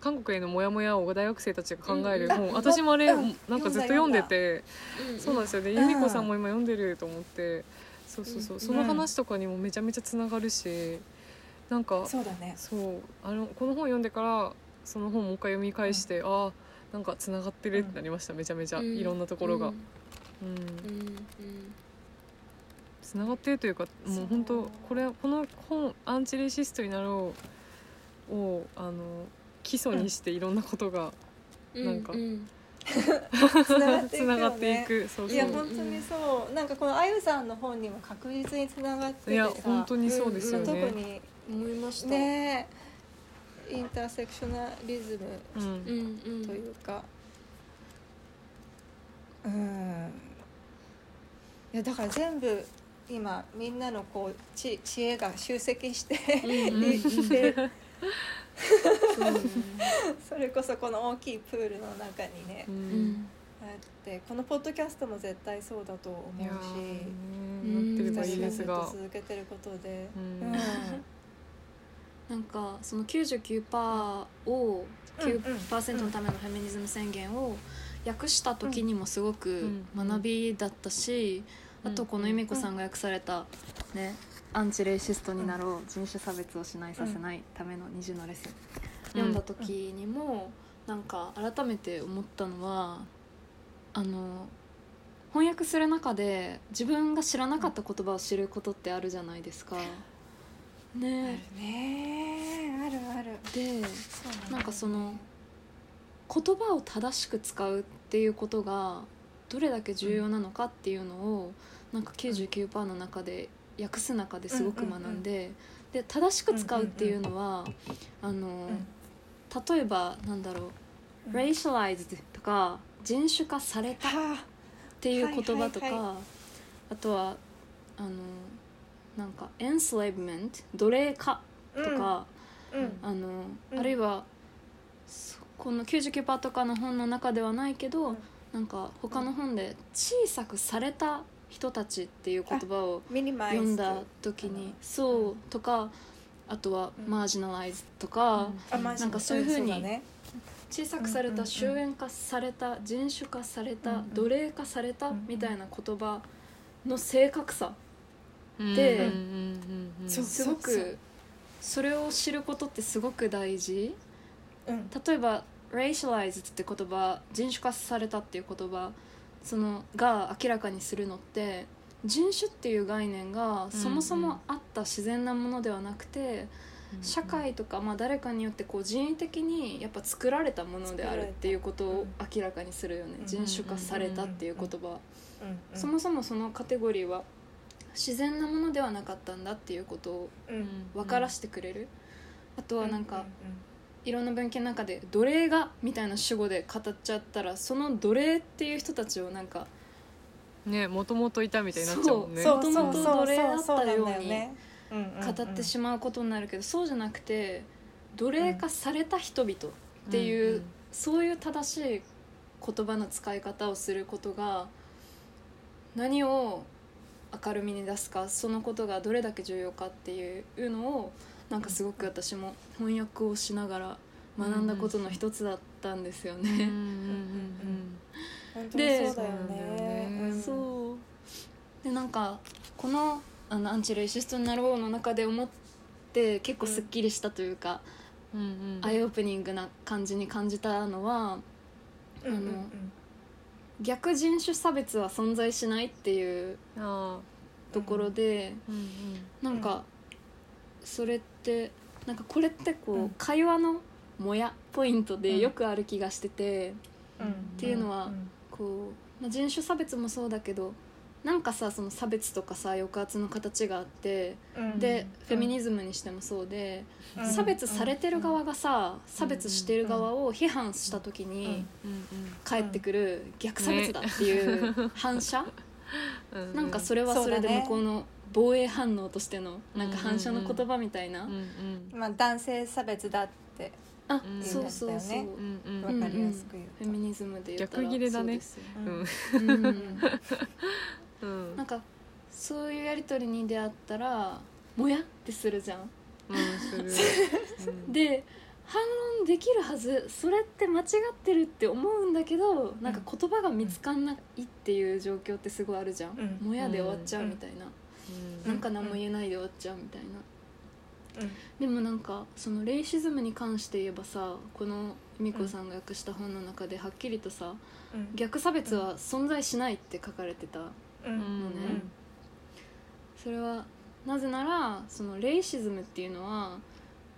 韓国へのモヤモヤを大学生たちが考える。うん。本、私もあれ、うん。なんかずっと読んでてうん。そうなんですよね。ん。由美子さんも今読んでると思って。そうそうそう、うん。その話とかにもめちゃめちゃつながるしなんかそうだね。そう。あのこの本読んでからその本もう一回読み返して、ああなんかつながってるってなりました。めちゃめちゃ、うん。いろんなところが。ううん。ん。うん。つながってるというかもう本当これこの本「アンチレイシストになろう」をあの基礎にしていろんなことがうん。なんかうんつながっていくよね。つながっていく。そういそう。や本当にそう。なんかこのあゆさんの本にも確実につながってていやさ本当にそうですよ特ね。に思いました。ね。インターセクショナリズムうん。うんうんというか。うん。いやだから全部今みんなのこう知知恵が集積してうん いってそうね それこそこの大きいプールの中にねううん。んあってこのポッドキャストも絶対そうだと思うしーなってればいい二人が。ずっとですが、続けてることで。うん。なんかその99%を9%のためのフェミニズム宣言を訳した時にもすごくうん。学びだったし、うん。あとこの由美子さんが訳されたねアンチレイシストになろう人種差別をしないさせないための20のレッスン。読んだ時にもなんか改めて思ったのはあの翻訳する中で自分が知らなかった言葉を知ることってあるじゃないですか。あるね。ねあるある。でなんかその言葉を正しく使うっていうことがどれだけ重要なのかっていうのをなんか99%の中で訳す中ですごく学んでで正しく使うっていうのはあの例えばなんだろう「racialized」とか人種化されたっはていう言葉とか、はいはいはあとはあのなんか「enslavement」奴隷化あとか、うん。あの、うん。あるいはそこの99%とかの本の中ではないけど、うん。なんか他の本で「小さくされた人たち」っていう言葉を読んだ時にそうとかあとは「うん。マージナライズ」とか、あマジなんかそういうふうに小さくされたうんうんうん終焉化された人種化されたうんうん奴隷化されたうんうんみたいな言葉の正確さうん。ですごくそれを知ることってすごく大事。うん。例えば racialized って言葉人種化されたっていう言葉そのが明らかにするのって人種っていう概念がそもそもあった自然なものではなくて、社会とか、まあ、誰かによってこう人為的にやっぱ作られたものであるっていうことを明らかにするよね、うん人種化されたっていう言葉。そもそもそのカテゴリーは自然なものではなかったんだっていうことをうん分からせてくれる、あとはなんか、ういろんな文献の中で奴隷がみたいな主語で語っちゃったらその奴隷っていう人たちをなんかねもともといたみたいになっちゃうもんね。そう元々奴隷だったように語ってしまうことになるけど、そうじゃなくて奴隷化された人々っていう、うん。そういう正しい言葉の使い方をすることが何を明るみに出すかそのことがどれだけ重要かっていうのをなんかすごく私も翻訳をしながら学んだことの一つだったんですようんうんうんね。でそう。でなんかこのあのアンチレイシストになろうの中で思って結構すっきりしたというか、うんうんアイオープニングな感じに感じたのはうんうん逆人種差別は存在しないっていうあところで、ーうん。なんかそれってなんかこれってこう、うん。会話のもやポイントうん。でよくある気がしてて、うん。うんっていうのはこう、まあ、人種差別もそうだけどなんかさその差別とかさ抑圧の形があってうん。で、フェミニズズムにしてもそうで、うん。差別されてる側がさ、差別してる側を批判した時にうん。うん。返ってくる逆差別だっていう反射、うん。うん。なんかそれはそれで向こうの防衛反応としてのなんか反射の言葉みたいな、うんうん。まあ男性差別だってあ、うんそうそうそう、言う。んだよねうんうん。わかりやすく言うフェミニズムで言ったら逆切れだね。そうですようん。うんうんうん。なんかそういうやり取りに出会ったらもやってするじゃん。うんする。う んで反論できるはずそれって間違ってるって思うんだけどなんか言葉が見つかんないっていう状況ってすごいあるじゃん、うん。もやで終わっちゃうみたいな、うん。なんか何も言えないで終わっちゃうみたいな、うん。でもなんかそのレイシズムに関して言えばさこの美子さんが訳した本の中ではっきりとさ、うん。逆差別は存在しないって書かれてたうんうん。ねそれはなぜならそのレイシズムっていうのは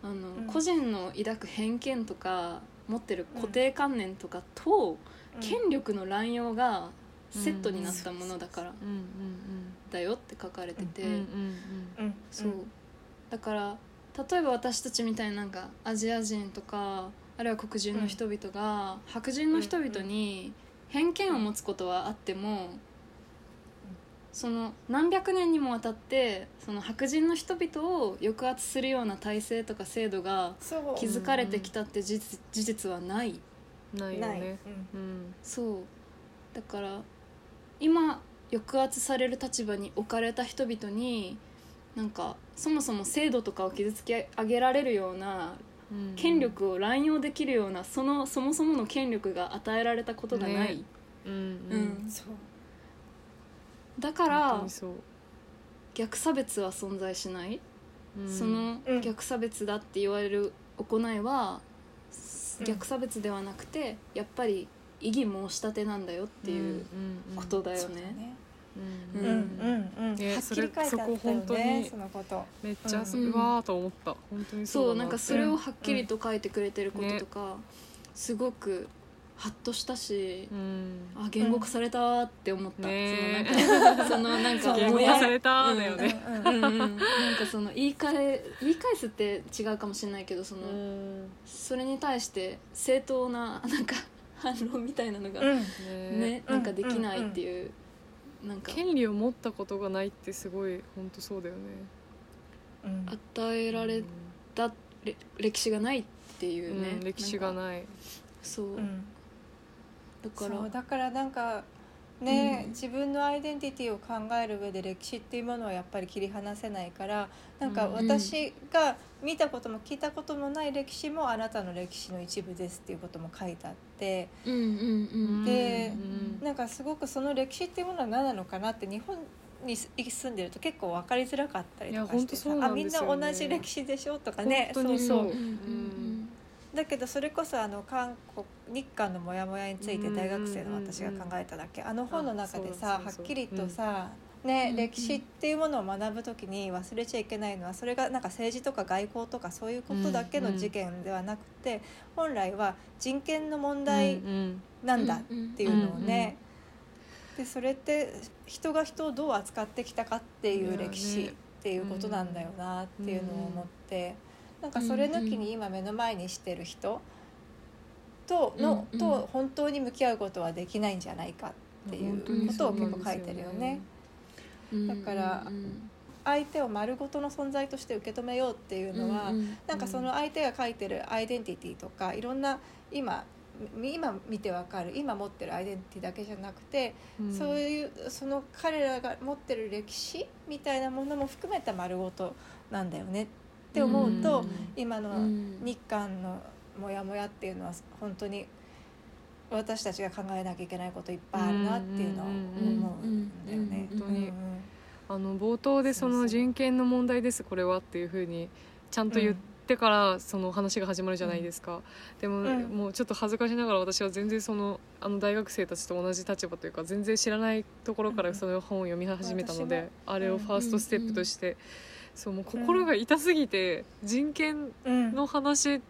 あの、うん。個人の抱く偏見とか持ってる固定観念とかと、権力の乱用がセットになったものだから。うん。うんだよって書かれてて、そう。だから例えば私たちみたいななんかアジア人とかあるいは黒人の人々が、白人の人々に偏見を持つことはあっても、その何百年にもわたってその白人の人々を抑圧するような体制とか制度が築かれてきたって事実事実はない。うんないよね。うん。うん。そう。だから今抑圧される立場に置かれた人々になんかそもそも制度とかを傷つけ上げられるようなうん。権力を乱用できるようなそのそもそもの権力が与えられたことがない、ね。うんううん。う。本だから逆差別は存在しない、うん。そのうん。逆差別だって言われる行いは、うん。逆差別ではなくてやっぱり異議申し立てなんだよっていうことだよね。ねうん。ううんんうん。うん。ねはっきり書いてあったよそれそこ本当ねに。そのこと。めっちゃうん。うわーと思った。本当にそうだなんかそれをはっきりと書いてくれてることとか、すごくハッとしたし、うん。あ言語化されたって思った、ねそのなんかそのなんか 言語もや化されただよね。うん。うんうん、なんかその言い換え言い返すって違うかもしれないけどその、うん。それに対して正当ななんか反論みたいなのが、うん。ねねなんかできないっていう、なんか。権利を持ったことがないってすごい本当そうだよね。うん。与えられたれ歴史がないっていうね、うん歴史がい。ないそう、うん。だから。そうだからなんかね、うん。自分のアイデンティティを考える上で歴史っていうものはやっぱり切り離せないからなんかうん私が見たことも聞いたこともない歴史もあなたの歴史の一部ですっていうことも書いてあってうんうんうん。でうんなんかすごくその歴史っていうものは何なのかなって日本に住んでると結構分かりづらかったりとかしてさあみんな同じ歴史でしょとかね。本当にそう。そううんうんだけどそれこそあの韓国日韓のモヤモヤについて大学生の私が考えただけ。あの本の中でさあそうそうそうはっきりとさ、ねうん歴史っていうものを学ぶ時に忘れちゃいけないのはそれがなんか政治とか外交とかそういうことだけの事件ではなくて、本来は人権の問題うんなんだっていうのをね、うんでそれって人が人をどう扱ってきたかっていう歴史っていうことなんだよなっていうのを思って、なんかそれ抜きに今目の前にしてる人との、うんと本当に向き合うことはできないんじゃないかっていうことを結構書いてるよね。うんだからうん相手を丸ごとの存在として受け止めようっていうのは、なんかその相手が書いてるアイデンティティとかいろんな今み今見てわかる今持ってるアイデンティティだけじゃなくて、うん。そういうその彼らが持ってる歴史みたいなものも含めた丸ごとなんだよね。って思うと、うん。今のうん。日韓のモヤモヤっていうのは本当に私たちが考えなきゃいけないこといっぱいあるなっていうのを思うんだよね。うん本当にうんあの冒頭でその人権の問題です。これはっていうふうにちゃんと言ってからその話が始まるじゃないですか、でも、うん。もうちょっと恥ずかしながら私は全然そのあの大学生たちと同じ立場というか全然知らないところからその本を読み始めたので、あれをファーストステップとして、そうもう心が痛すぎて人権うん。の話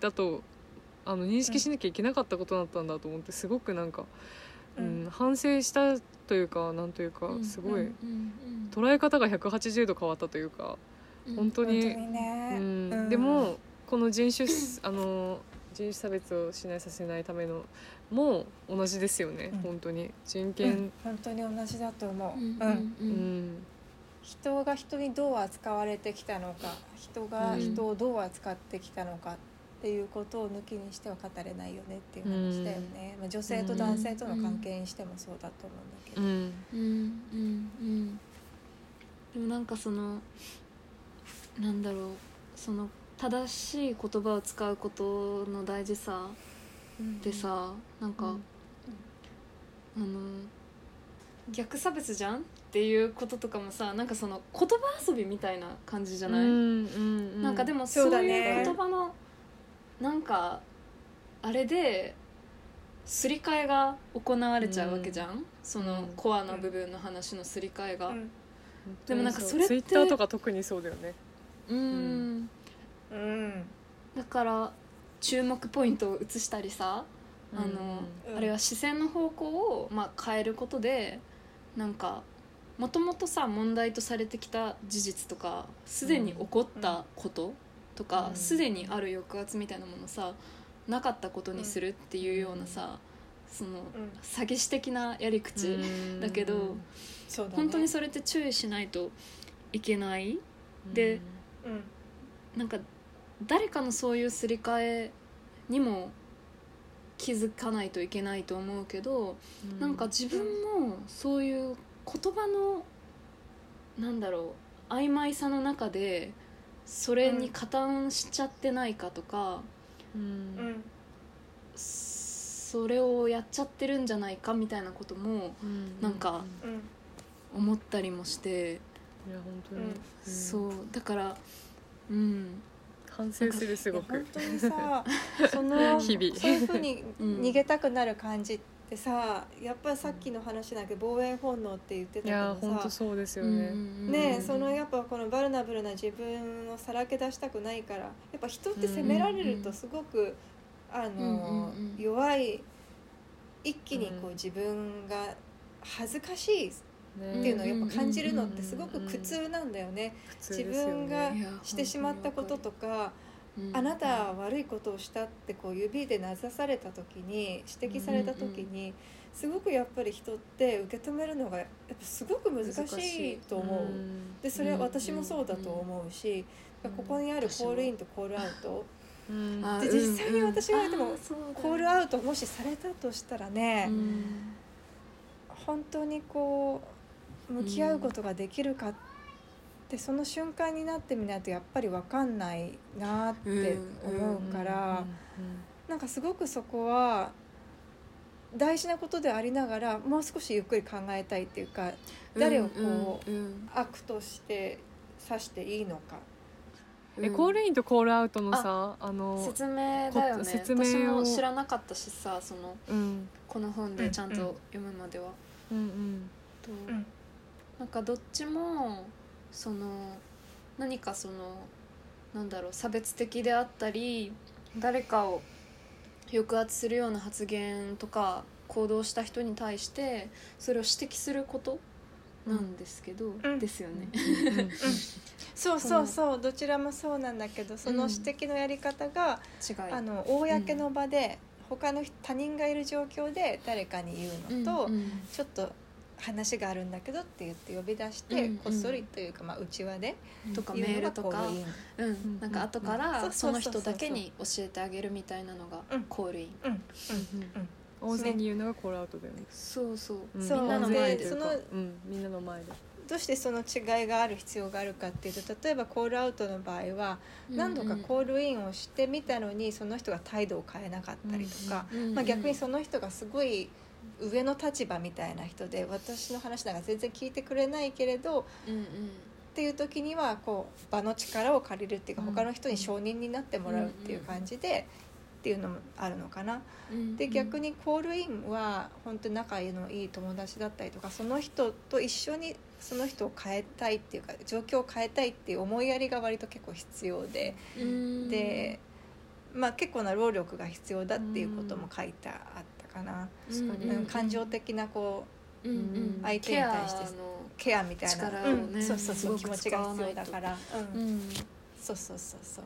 だとあの認識しなきゃいけなかったことだったんだと思ってすごくなんか、ううんん反省したというかなんというかうん。すごいうん。捉え方が180度変わったというかうん。本当にでもこの人種あの人種差別をしないさせないためのも同じですよね、うん。本当に。人うん。権、本当に同じだと思う。うん人が人にどう扱われてきたのか人が人をどう扱ってきたのかっていうことを抜きにしては語れないよねっていう話だよね、まあ、女性と男性との関係にしてもそうだと思うんだけど、うん。うんうんうんでもなんかそのなんだろうその正しい言葉を使うことの大事さでさなんか、うん。あの逆差別じゃん？っていうこととかもさなんかその言葉遊びみたいな感じじゃない、うんうんなんかでもそそううだね。いう言葉のなんかあれですり替えが行われちゃうわけじゃん、そのうん。コアな部分の話のすり替えが。うん。でもなんかそれってツイッターとか特にそうだよね。うん。んうん。だから注目ポイントを移したりさ、あのうん。あれは視線の方向を、まあ、変えることでなんかもともとさ問題とされてきた事実とかすでに起こったこととかうん。すで、にある抑圧みたいなものさなかったことにするっていうようなさ、そのうん。詐欺師的なやり口、うん。だけどね。本当にそれって注意しないといけない。でうん。なんか誰かのそういうすり替えにも気づかないといけないと思うけど、うん。なんか自分もそういう言葉のなんだろう曖昧さの中でそれに加担しちゃってないかとか、うん。うん。それをやっちゃってるんじゃないかみたいなこともうん。なんかうん思ったりもして、いや本当に、そう。だからうん反省するすご本く当にさその 日々。そういうふうにうん。逃げたくなる感じってさやっぱりさっきの話だけど防衛本能って言ってたけどさ本当そうですようん。ね、ねえそのやっぱこのバルナブルな自分をさらけ出したくないからやっぱ人って責められるとすごく、あの、弱い一気にこううん自分が恥ずかしいっねていうのをやっぱ感じるのってすごく苦痛なんだよね。自分がしてしまったこととか、うんあなたは悪いことをしたってこう指で名指された時に指摘された時に、すごくやっぱり人って受け止めるのがやっぱすごく難しいと思う。ん。でそれはうん私もそうだと思うし、うん。ここにあるコールインとコールアウト、うんあで実際に私がでもうん。コールアウトもしされたとしたらね、うん。本当にこう向き合うことができるかって、その瞬間になってみないとやっぱり分かんないなって思うから、なんかすごくそこは大事なことでありながらもう少しゆっくり考えたいっていうか誰をこう悪として指していいのか。えコールインとコールアウトのさあの説明だよね。こ説明を。私も知らなかったしさそのうん。この本でちゃんと読むまでは、うんとうんなんかどっちもその何かそのなんだろう差別的であったり誰かを抑圧するような発言とか行動した人に対してそれを指摘することなんですけど、うん。ですよね。うん。うん。そうそうそう。どちらもそうなんだけどその指摘のやり方が、違い。あの公の場で他の人他人がいる状況で誰かに言うのと、うん。うん。ちょっと話があるんだけどって言って呼び出して、こっそりというか、まあ、うちわでとかメールとか。うん。なんか後かうんらその人だけに教えてあげるみたいなのがうん。コールイン。うん。うん。大勢に言うのがコールアウトだよね、そうそう。みんなの前で。でそのうん、みんなの前で。どうしてその違いがある必要があるかっていうと例えばコールアウトの場合は何度かコールインをしてみたのにその人が態度を変えなかったりとか、まあ、逆にその人がすごい上の立場みたいな人で私の話なんか全然聞いてくれないけれどうんうん。っていう時にはこう場の力を借りるっていうかうん。他の人に承認になってもらうっていう感じでっていうのもあるのかな。うんで逆にコールインは本当に仲のいい友達だったりとかその人と一緒にその人を変えたいっていうか状況を変えたいっていう思いやりが割と結構必要で、うん。で、まあ、結構な労力が必要だっていうことも書いてあったかな、うん感情的なこううんうん。相手に対して。ケアみたいな、ね。うんそうそうそう気持ちが必要だから、ううん。ん。そうそうそうそう。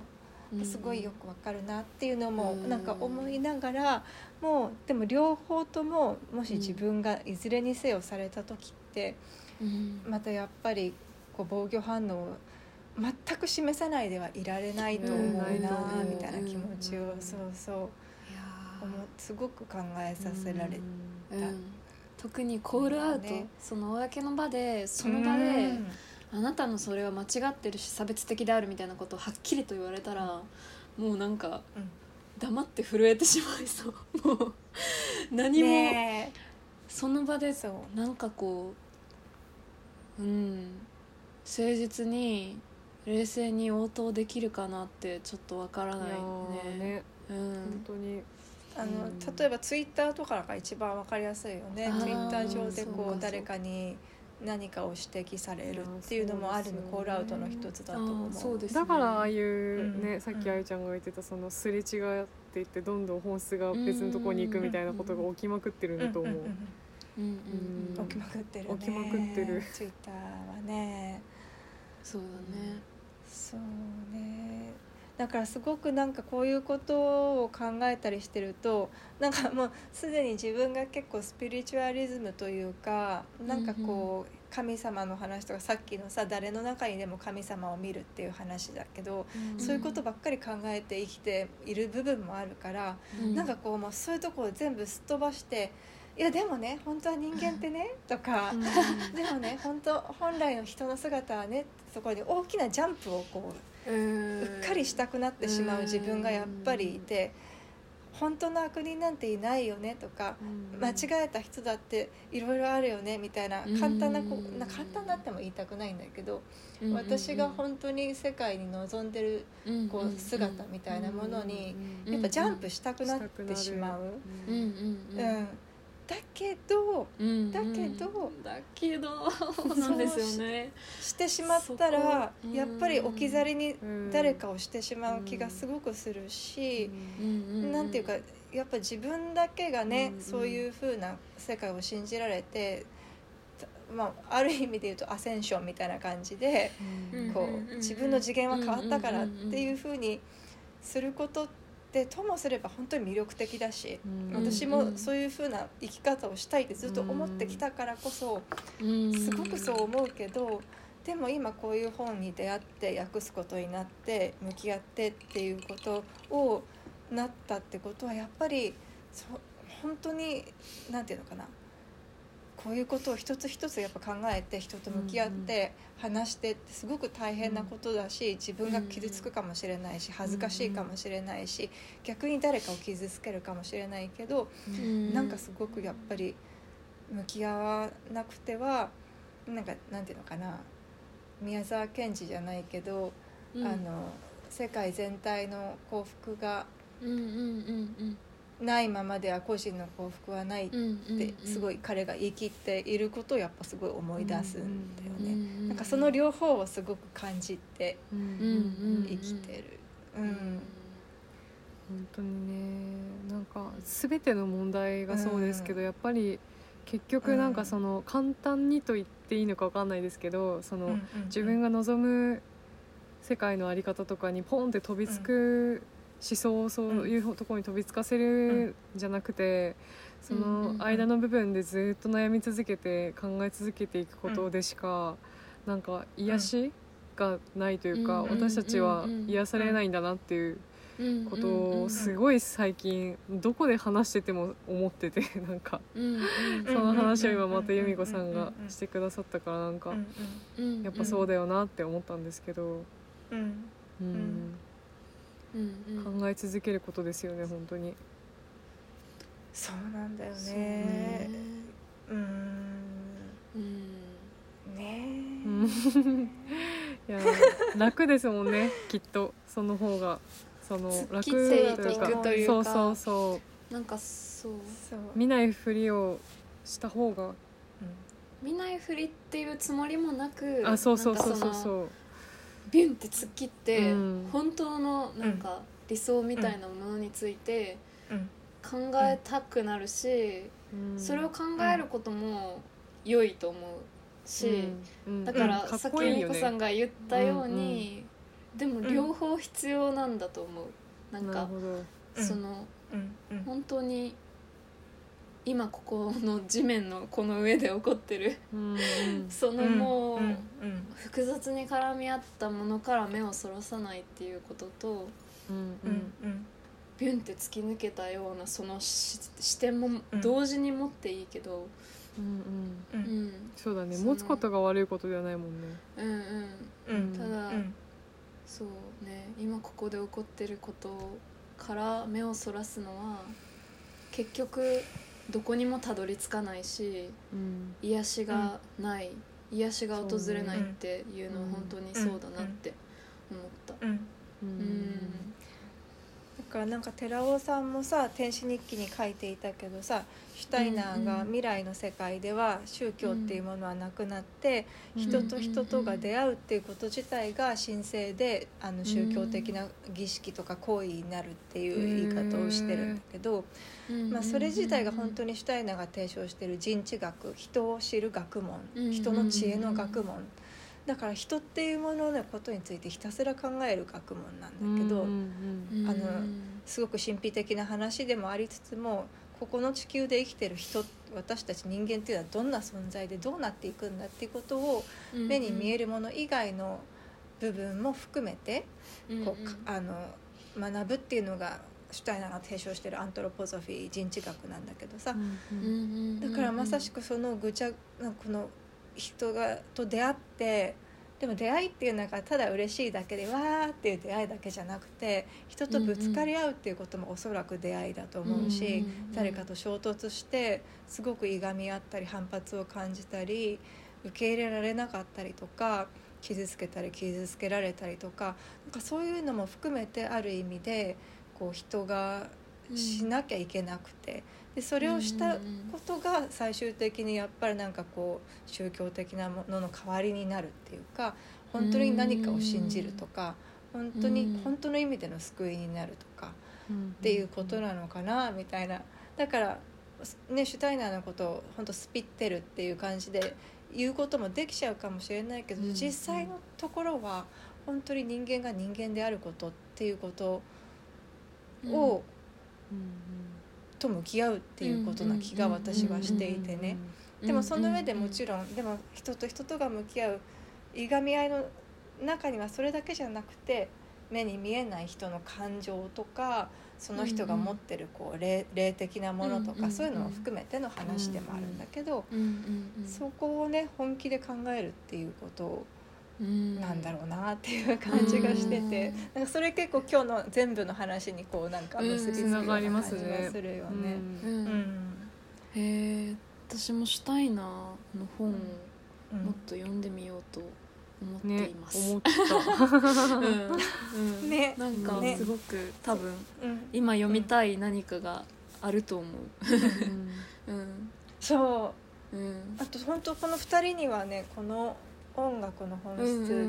うん。すごいよくわかるなっていうのもうん。なんか思いながらもうでも両方とももし自分がいずれにせよされた時ってうん。またやっぱりこう防御反応を全く示さないではいられないと思ううん。なみたいな気持ちを。うん。そうそうすごく考えさせられーうん。特にコールアウト、ね。その公の場でその場で、あなたのそれは間違ってるし差別的であるみたいなことをはっきりと言われたらもうなんかうん。黙って震えてしまいそう。もう何も、ねその場でえそう。なんかこううん。誠実に冷静に応答できるかなってちょっとわからないね。ね。うん。本当にあのうん。例えばツイッターとかが一番わかりやすいよね。ツイッター上でこう誰かに何かを指摘されるっていうのもある意味コールアウトの一つだと思う。あーそうですだからああいううんね、さっきあゆちゃんが言ってたそのすれ違っていってどんどん本質が別のところに行くみたいなことが起きまくってるんだと思う。起きまくってるね。起きまくってる。ツイッターはね。そうだね。そうねだからすごくなんかこういうことを考えたりしてるとなんかもうすでに自分が結構スピリチュアリズムというかなんかこう神様の話とかさっきのさ誰の中にでも神様を見るっていう話だけど、そういうことばっかり考えて生きている部分もあるから、うん。なんかこうもうそういうとこを全部すっ飛ばして「いやでもね本当は人間ってね」とかうん「でもね本当本来の人の姿はね」そこに大きなジャンプをこうううっかりしたくなってしまう自分がやっぱりいて本当の悪人なんていないよねとか間違えた人だっていろいろあるよねみたいな簡単なこうんな簡単なっても言いたくないんだけどうん私が本当に世界に望んでるこう姿みたいなものにうんやっぱジャンプしたくなってしまう。うんだけどうんだけどだけどそうなんですよね。してしまったらそこやっぱり置き去りにうん。誰かをしてしまう気がすごくするし。なんていうかやっぱ自分だけがね、うんうん。そういう風な世界を信じられて、たまあ、ある意味で言うとアセンションみたいな感じで、うん。こうんうんうんう自分の次元は変わったからっていう風にすることってともすれば本当に魅力的だし、私もそういう風な生き方をしたいってずっと思ってきたからこそ、すごくそう思うけど。でも今こういう本に出会って訳すことになって向き合ってっていうことをなったってことはやっぱりそ本当に何て言うのかなこういうことを一つ一つやっぱ考えて人と向き合って話してってすごく大変なことだし自分が傷つくかもしれないし恥ずかしいかもしれないし逆に誰かを傷つけるかもしれないけどなんかすごくやっぱり向き合わなくてはなんかなんていうのかな宮沢賢治じゃないけど、あの世界全体の幸福がうんうんうんないままでは個人の幸福はないってすごい彼が言い切っていることをやっぱすごい思い出すんだよね。ねなんかその両方をすごく感じてうんうんうん生きてる。うん。本当にね。なんか全ての問題がそうですけど、うん。やっぱり結局なんかその簡単にと言っていいのか分かんないですけどその、自分がが望む世界の在り方とかにポンって飛びつく想をそういうところに飛びつかせるんじゃなくて、その間の部分でずっと悩み続けて考え続けていくことでしか、なんか癒しがないというか、うん私たちは癒されないんだなっていうことをすい、ごい最近どこで話してても思っててなんかその話を今また由美子さんがしてくださったからなんかやっぱそうだよなって思ったんですけど、うん考え続けることですよね本当に。そうなんだよね。ね。うん。うん。ねうん。いや楽ですもんねきっと。その方が。その突楽というか。そうそうそう。なんかそう。そう。見ないふりをした方が。見ないふりっていうつもりもなくあそうそうそうそうそうビュンって突っ切って、うん。本当のなんか理想みたいなものについてうん。考えたくなるし、うん。それを考えることも良いと思うし、うん。だから、さっき美子さんが言ったように、でも両方必要なんだと思う。なんかそのうん。うん。本当に今ここの地面のこの上で起こってる。そのもう、複雑に絡み合ったものから目をそらさないっていうこととうんうん。うんビュンって突き抜けたようなそのし視点も同時に持っていいけど、うんうん。ううん。ん、そうだね。持つことが悪いことではないもんね。うんうん。うんただうんそうね。今ここで起こってることから目をそらすのは結局どこにもたどり着かないしうん。癒しがない、癒しが訪れないっていうのはうん本当にそうだなって思った。うん。ううんからなんか寺尾さんもさ「天使日記」に書いていたけどさシュタイナーが未来の世界では宗教っていうものはなくなって、うん人と人とが出会うっていうこと自体が神聖であの宗教的な儀式とか行為になるっていう言い方をしてるんだけど、まあ、それ自体が本当にシュタイナーが提唱してる人知学人を知る学問うん。人の知恵の学問だから人っていうもののことについてひたすら考える学問なんだけど。あのすごく神秘的な話でもありつつもここの地球で生きてる人私たち人間っていうのはどんな存在でどうなっていくんだっていうことを目に見えるるもの以外の部分も含めてこうかあの学ぶっていうのがシュタイナーが提唱してるアントロポゾフィー人知学なんだけどさ。うんだからまさしくそのぐちゃなこの人がと出会ってでも出会いっていうのがただ嬉しいだけでわーっていう出会いだけじゃなくて人とぶつかり合うっていうこともおそらく出会いだと思うし、誰かと衝突してすごくいがみ合ったり反発を感じたり受け入れられなかったりとか傷つけたり傷つけられたりとかなんかそういうのも含めてある意味でこう人がしなきゃいけなくてでそれをしたことが最終的にやっぱりなんかこう宗教的なものの代わりになるっていうか本当に何かを信じるとか本当にうん。本当の意味での救いになるとか。うんっていうことなのかなみたいな。だからねシュタイナーのことを本当スピってるっていう感じで言うこともできちゃうかもしれないけど、うん実際のところは本当に人間が人間であることっていうことを、と向き合うっていうことな気が私はしていてね。でもその上でもちろん、でも人と人とが向き合ういがみ合いの中にはそれだけじゃなくて目に見えない人の感情とかその人が持ってるこう霊霊的なものとか、そういうのも含めての話でもあるんだけど、そこをね本気で考えるっていうことうんなんだろうなっていう感じがしてて、なんかそれ結構今日の全部の話にこうなんか結びつくようなつながりま感じがすね。するよね。へえ私もシュタイナーの本をうん。もっと読んでみようと思ってねいます。思った。うん。うん。ね。なんかね。すごく多分うん。今読みたい何かがあると思う。ん。う。うん。そう。うん。あと本当この2人にはねこの音楽の本質、うんうんうん。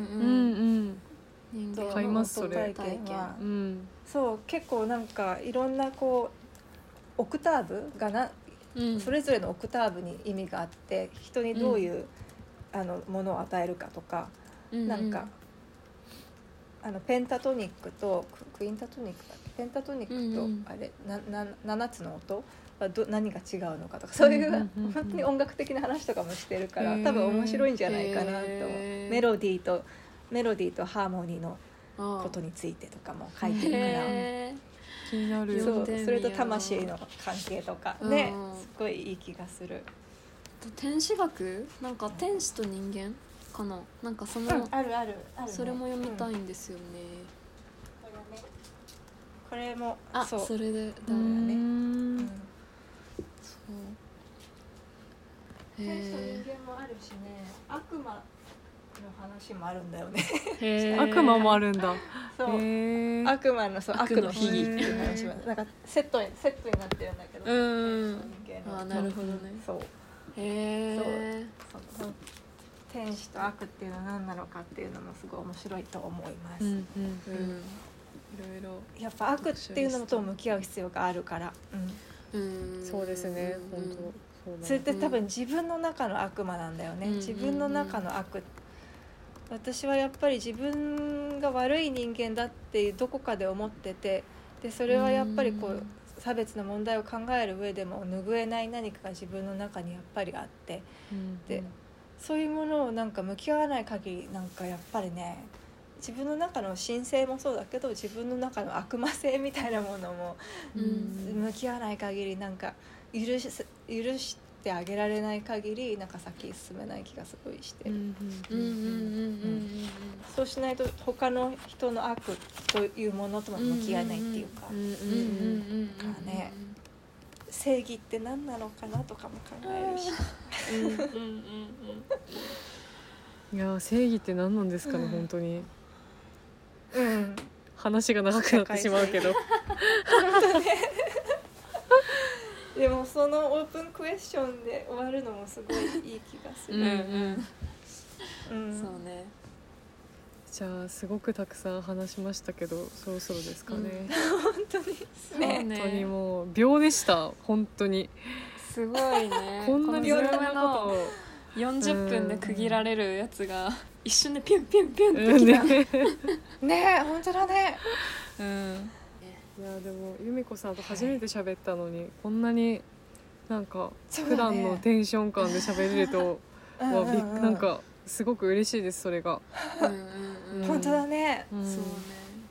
うん人間の買いますそれ。体験はうん。そう結構なんかいろんなこうオクターブがな、うん。それぞれのオクターブに意味があって人にどういう、あのものを与えるかとか、なんかあのペンタトニックとククインタトニックだっけ？ペンタトニックと、うんうん。あれなな7つの音？はど何が違うのかとかそういう,、うんうんうんうん。本当に音楽的な話とかもしてるから多分面白いんじゃないかなと思う。メロディーとメロディーとハーモニーのこことについてとかも書いてるから。へ気になる。そうそれと魂の関係とかうん。ねすごいいい気がする、ー天使学？なんか天使と人間かな？なんかその、あるあるあるね。それも読みたいうんんですよね、これね。これもあそう。それでだ、うそうん天使とへ人間もあるしね悪魔の話もあるんだよね。え 悪魔もあるんだ。そう。悪魔のそう悪悪のの秘技っていう話もなんかセットにセットになってるんだけど、うん。天使と人間の。あなるほどね。そう。へえその天使と悪っていうのは何なのかっていうのもすごい面白いと思います、うんうんうん。いろいろやっぱ悪っていうのと向き合う必要があるから、うん、うん。そうですねうん本当それって多分自分の中の悪魔なんだよね、うん。自分の中の悪私はやっぱり自分が悪い人間だってどこかで思っててでそれはやっぱりこううん。差別の問題を考える上でも拭えない何かが自分の中にやっぱりあってうんでそういうものをなんか向き合わない限りなんかやっぱりね自分の中の神性もそうだけど自分の中の悪魔性みたいなものもうん。向き合わない限りなんか許し許してあげられない限りなんか先に進めない気がすごいして、うんうんうんうんうんうんそうしないと他の人の悪というものともうん向き合えないっていうか、うんうんうんうんうんうんからね正義って何なのかなとかも考えるし、うんうんうんうんいやー正義って何なんですかね、うん。本当に。うん、話が長くなってしまうけど でもそのオープンクエスチョンで終わるのもすごいいい気がする、うんうん。うん。そうね。じゃあすごくたくさん話しましたけどそろそろですかね、本当に。そうね本当にねもう秒でした本当に。すごいね。こんなにいろんなことこのをを40分で区切られるやつが一瞬でピュンピュンピュンってうんきた、ね。ねえ本当だね。うんいやでも由美子さんと初めて喋ったのに、こんなになんか普段のテンション感で喋れると うんなんかすごく嬉しいですそれが。うんうんうん。本当だね、うん。そうね。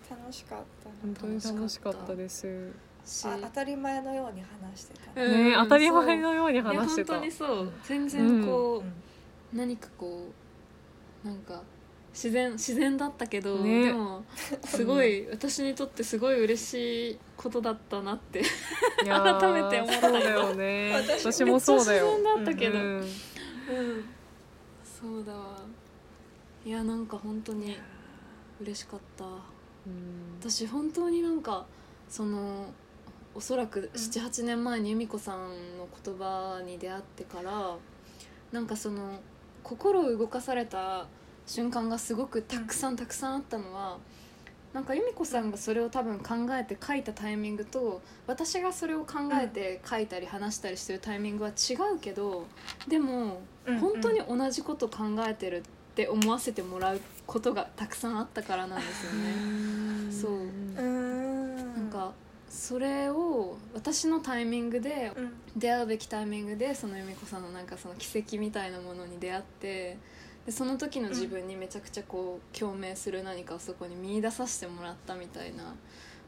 楽しかった。本当に楽しかったです。当たり前のように話してた、うんね当たり前のように話してた。本当にそう。全然こう、うん。何かこうなんか自然自然だったけど、ね。でもすごい私にとってすごい嬉しいことだったなって。改めて思ったよね。私私もそうだよ。自然だったけど、ううん。ん。そうだわ。いやなんか本当に嬉しかった。うん。私本当になんかそのおそらく78年前に由美子さんの言葉に出会ってからなんかその心を動かされた瞬間がすごくたくさんたくさんあったのはなんか由美子さんがそれを多分考えて書いたタイミングと私がそれを考えて書いたり話したりしてるタイミングは違うけどでもうん本当に同じこと考えてるって思わせてもらうことがたくさんあったからなんですよね。そう。うん。なんかそれを私のタイミングでうん。出会うべきタイミングでその由美子さんのなんかその奇跡みたいなものに出会ってでその時の自分にめちゃくちゃこう共鳴する何かをそこに見出させてもらったみたいな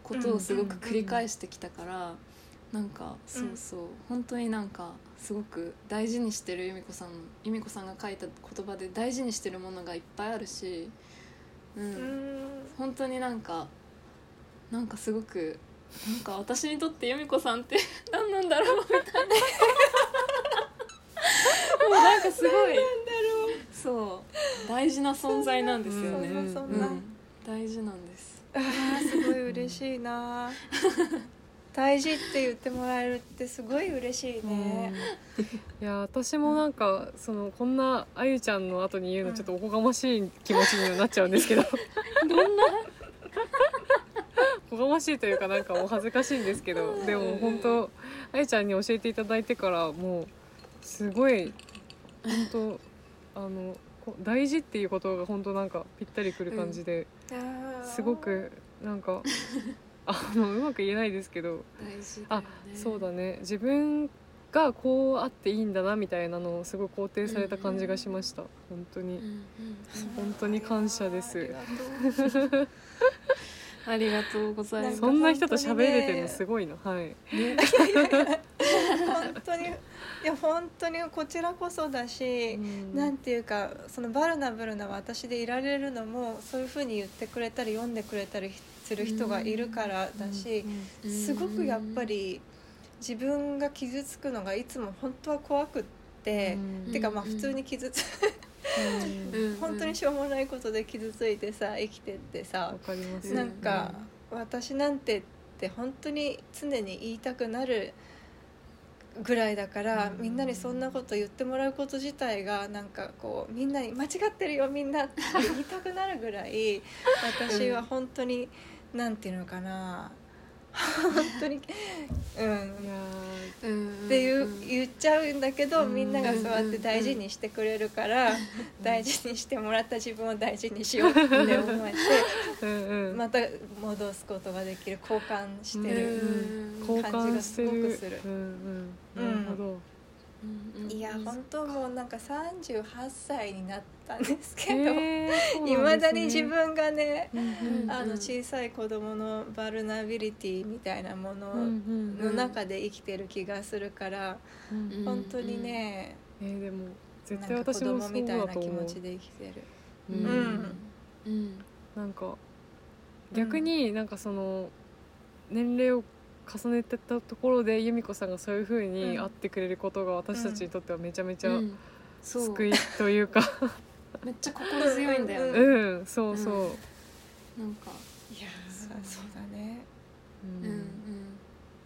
ことをすごく繰り返してきたからなんかそうそう本当になんかすごく大事にしてる由美子さん由美子さんが書いた言葉で大事にしてるものがいっぱいあるし、うんうん。本当になんかなんかすごくなんか私にとって由美子さんって 何なんだろうみたいな。もうなんかすごいそう。大事な存在なんですよね、そんなそう。ん。な、大事なんです。すごい嬉しいな。大事って言ってもらえるってすごい嬉しいね、いや私もなんかそのこんなあゆちゃんの後に言うのちょっとおこがましい気持ちにはなっちゃうんですけど。どんな？おこがましいというかなんかもう恥ずかしいんですけど。でも本当あゆちゃんに教えていただいてからもうすごい本当あの大事っていうことが本当なんかぴったりくる感じで、すごくなんか あのうまく言えないですけど。大事だよあねそうだね。自分がこうあっていいんだなみたいなのをすごい肯定された感じがしました。本当に。うんうん本当に感謝です。ありがとうございます。そんな人と喋れてるのすごいな。はい。本当に いや本当にこちらこそだし、なんていうかそのバルナブルな私でいられるのもそういうふうに言ってくれたり読んでくれたりする人がいるからだし、うんすごくやっぱり自分が傷つくのがいつも本当は怖くって、うん。てかまあ普通に傷つ、うん。本当にしょうもないことで傷ついてさ生きてってさわ、かります。なんか、私なんてって本当に常に言いたくなるぐらいだから、うん。みんなにそんなこと言ってもらうこと自体がなんかこうみんなに「間違ってるよみんな」って言いたくなるぐらい 私は本当に、なんていうのかな本当に。うん。っていう言っちゃうんだけど、うんみんながそうやって大事にしてくれるから、大事にしてもらった自分を大事にしようって思えて。また戻すことができる交換してる、感じがすごくする。うん。うん、なるほど、うんいや本当もうなんか38歳になったんですけどへーいま、ね。だに自分がね、うんうんあの小さい子供のバルナビリティみたいなものの中で生きてる気がするから、うんうん本当にね、えーでも絶対私もそう供みたいだと思う。な気持ちで生きてる。ううんん。うん。なんか逆になんかその年齢を重ねてたところで由美子さんがそういう風に会ってくれることが私たちにとってはめちゃめちゃ救いというか。めっちゃ心強いんだようね。うん。そうそう、なんか。いやーそうだね、う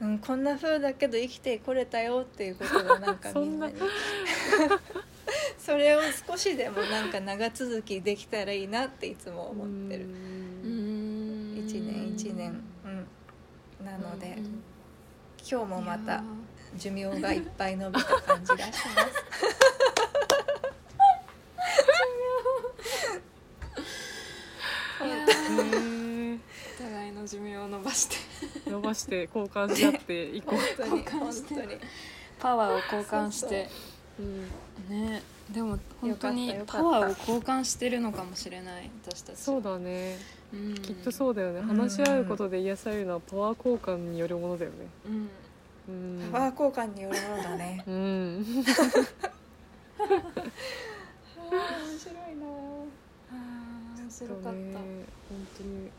うんん。うん、こんな風だけど生きてこれたよっていうことがなんか そんなみんな。に それを少しでもなんか長続きできたらいいなっていつも思ってる。うん。うん。一年一年。うんなので、うん今日もまた寿命がいっぱい伸びた感じがします寿命を。伸ばして伸ばして交換し合っていこ本当に交換して。本当にパワーを交換して。う、うん、ねでも本当にパワーを交換してるのかもしれない私たち。そうだね。うん。きっとそうだよね。うん。話し合うことで癒されるのはパワー交換によるものだよね。うん。うん。パワー交換によるものだね。うん。面白いな。あー面白かった、ね本当に。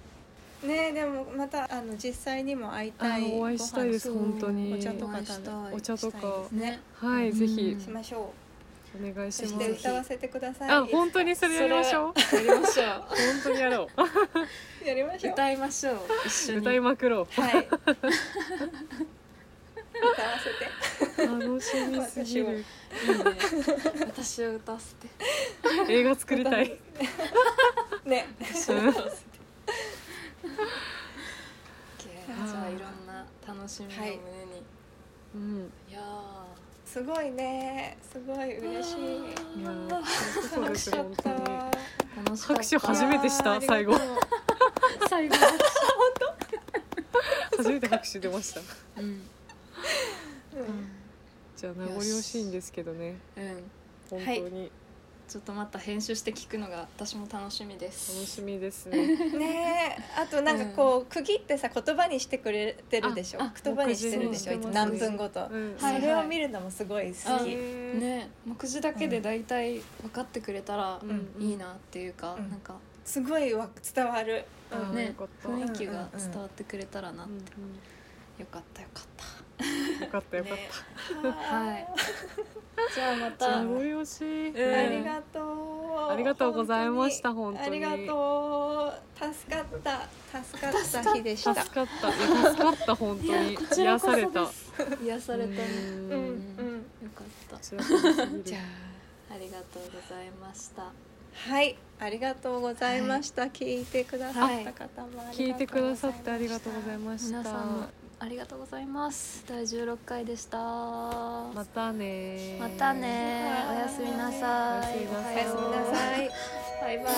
ねでもまたあの実際にも会いたいあお会いしたいです本当に。お茶とかお茶とか。したいですね。はい、ぜひ。うん。しましょお願いうしそしますて歌わせてください。あ本当にそれやりましょう。やりましょ本当にやろやりましょう。う 歌いましょう。一緒に。う歌いまくろはい。歌わせて。う楽しみすぎる。いいね。私を歌わせて。映画作りたい。ね。うん。じゃあいろんな楽しみを胸に、うん。い、やすごいね。すごい嬉しい。いやーそう楽ですしかった。本当に拍手初めてした最後。最後初めて拍手出ました。うん。うん。じゃあ名残惜しいんですけどね。うん。本当にちょっとまた編集して聞くのが私も楽しみです。楽しみですね。ねえあとなんかこう区切ってさ言葉にしてくれてるでしょ？言葉にしてるでしょ？何分ごと。それを見るのもすごい好あきね目次だけで大体分かってくれたらうん。いいなっていうか、うん。なんかすごいわ伝わる。ねよかった。雰囲気が伝わってくれたらな、うんうん。よかったよかった よかったよかっね。はい。じゃあまた。た名残惜し。いうん。ありがとう。ありがとうございました本当に。ありがとう。助かった。助かった日でした。助かった。助かった本当に。癒された。癒されたね。うん。うんうん。よかった。じゃありがとうございました。あはい。ありがとうございました、聞いてくださった方もあり聞いがとうてくださってありがございとうございました。皆さんもありがとうございます。第十六回でした。またね。またね。おやすみなさい。おやすみなさい。バイバイ。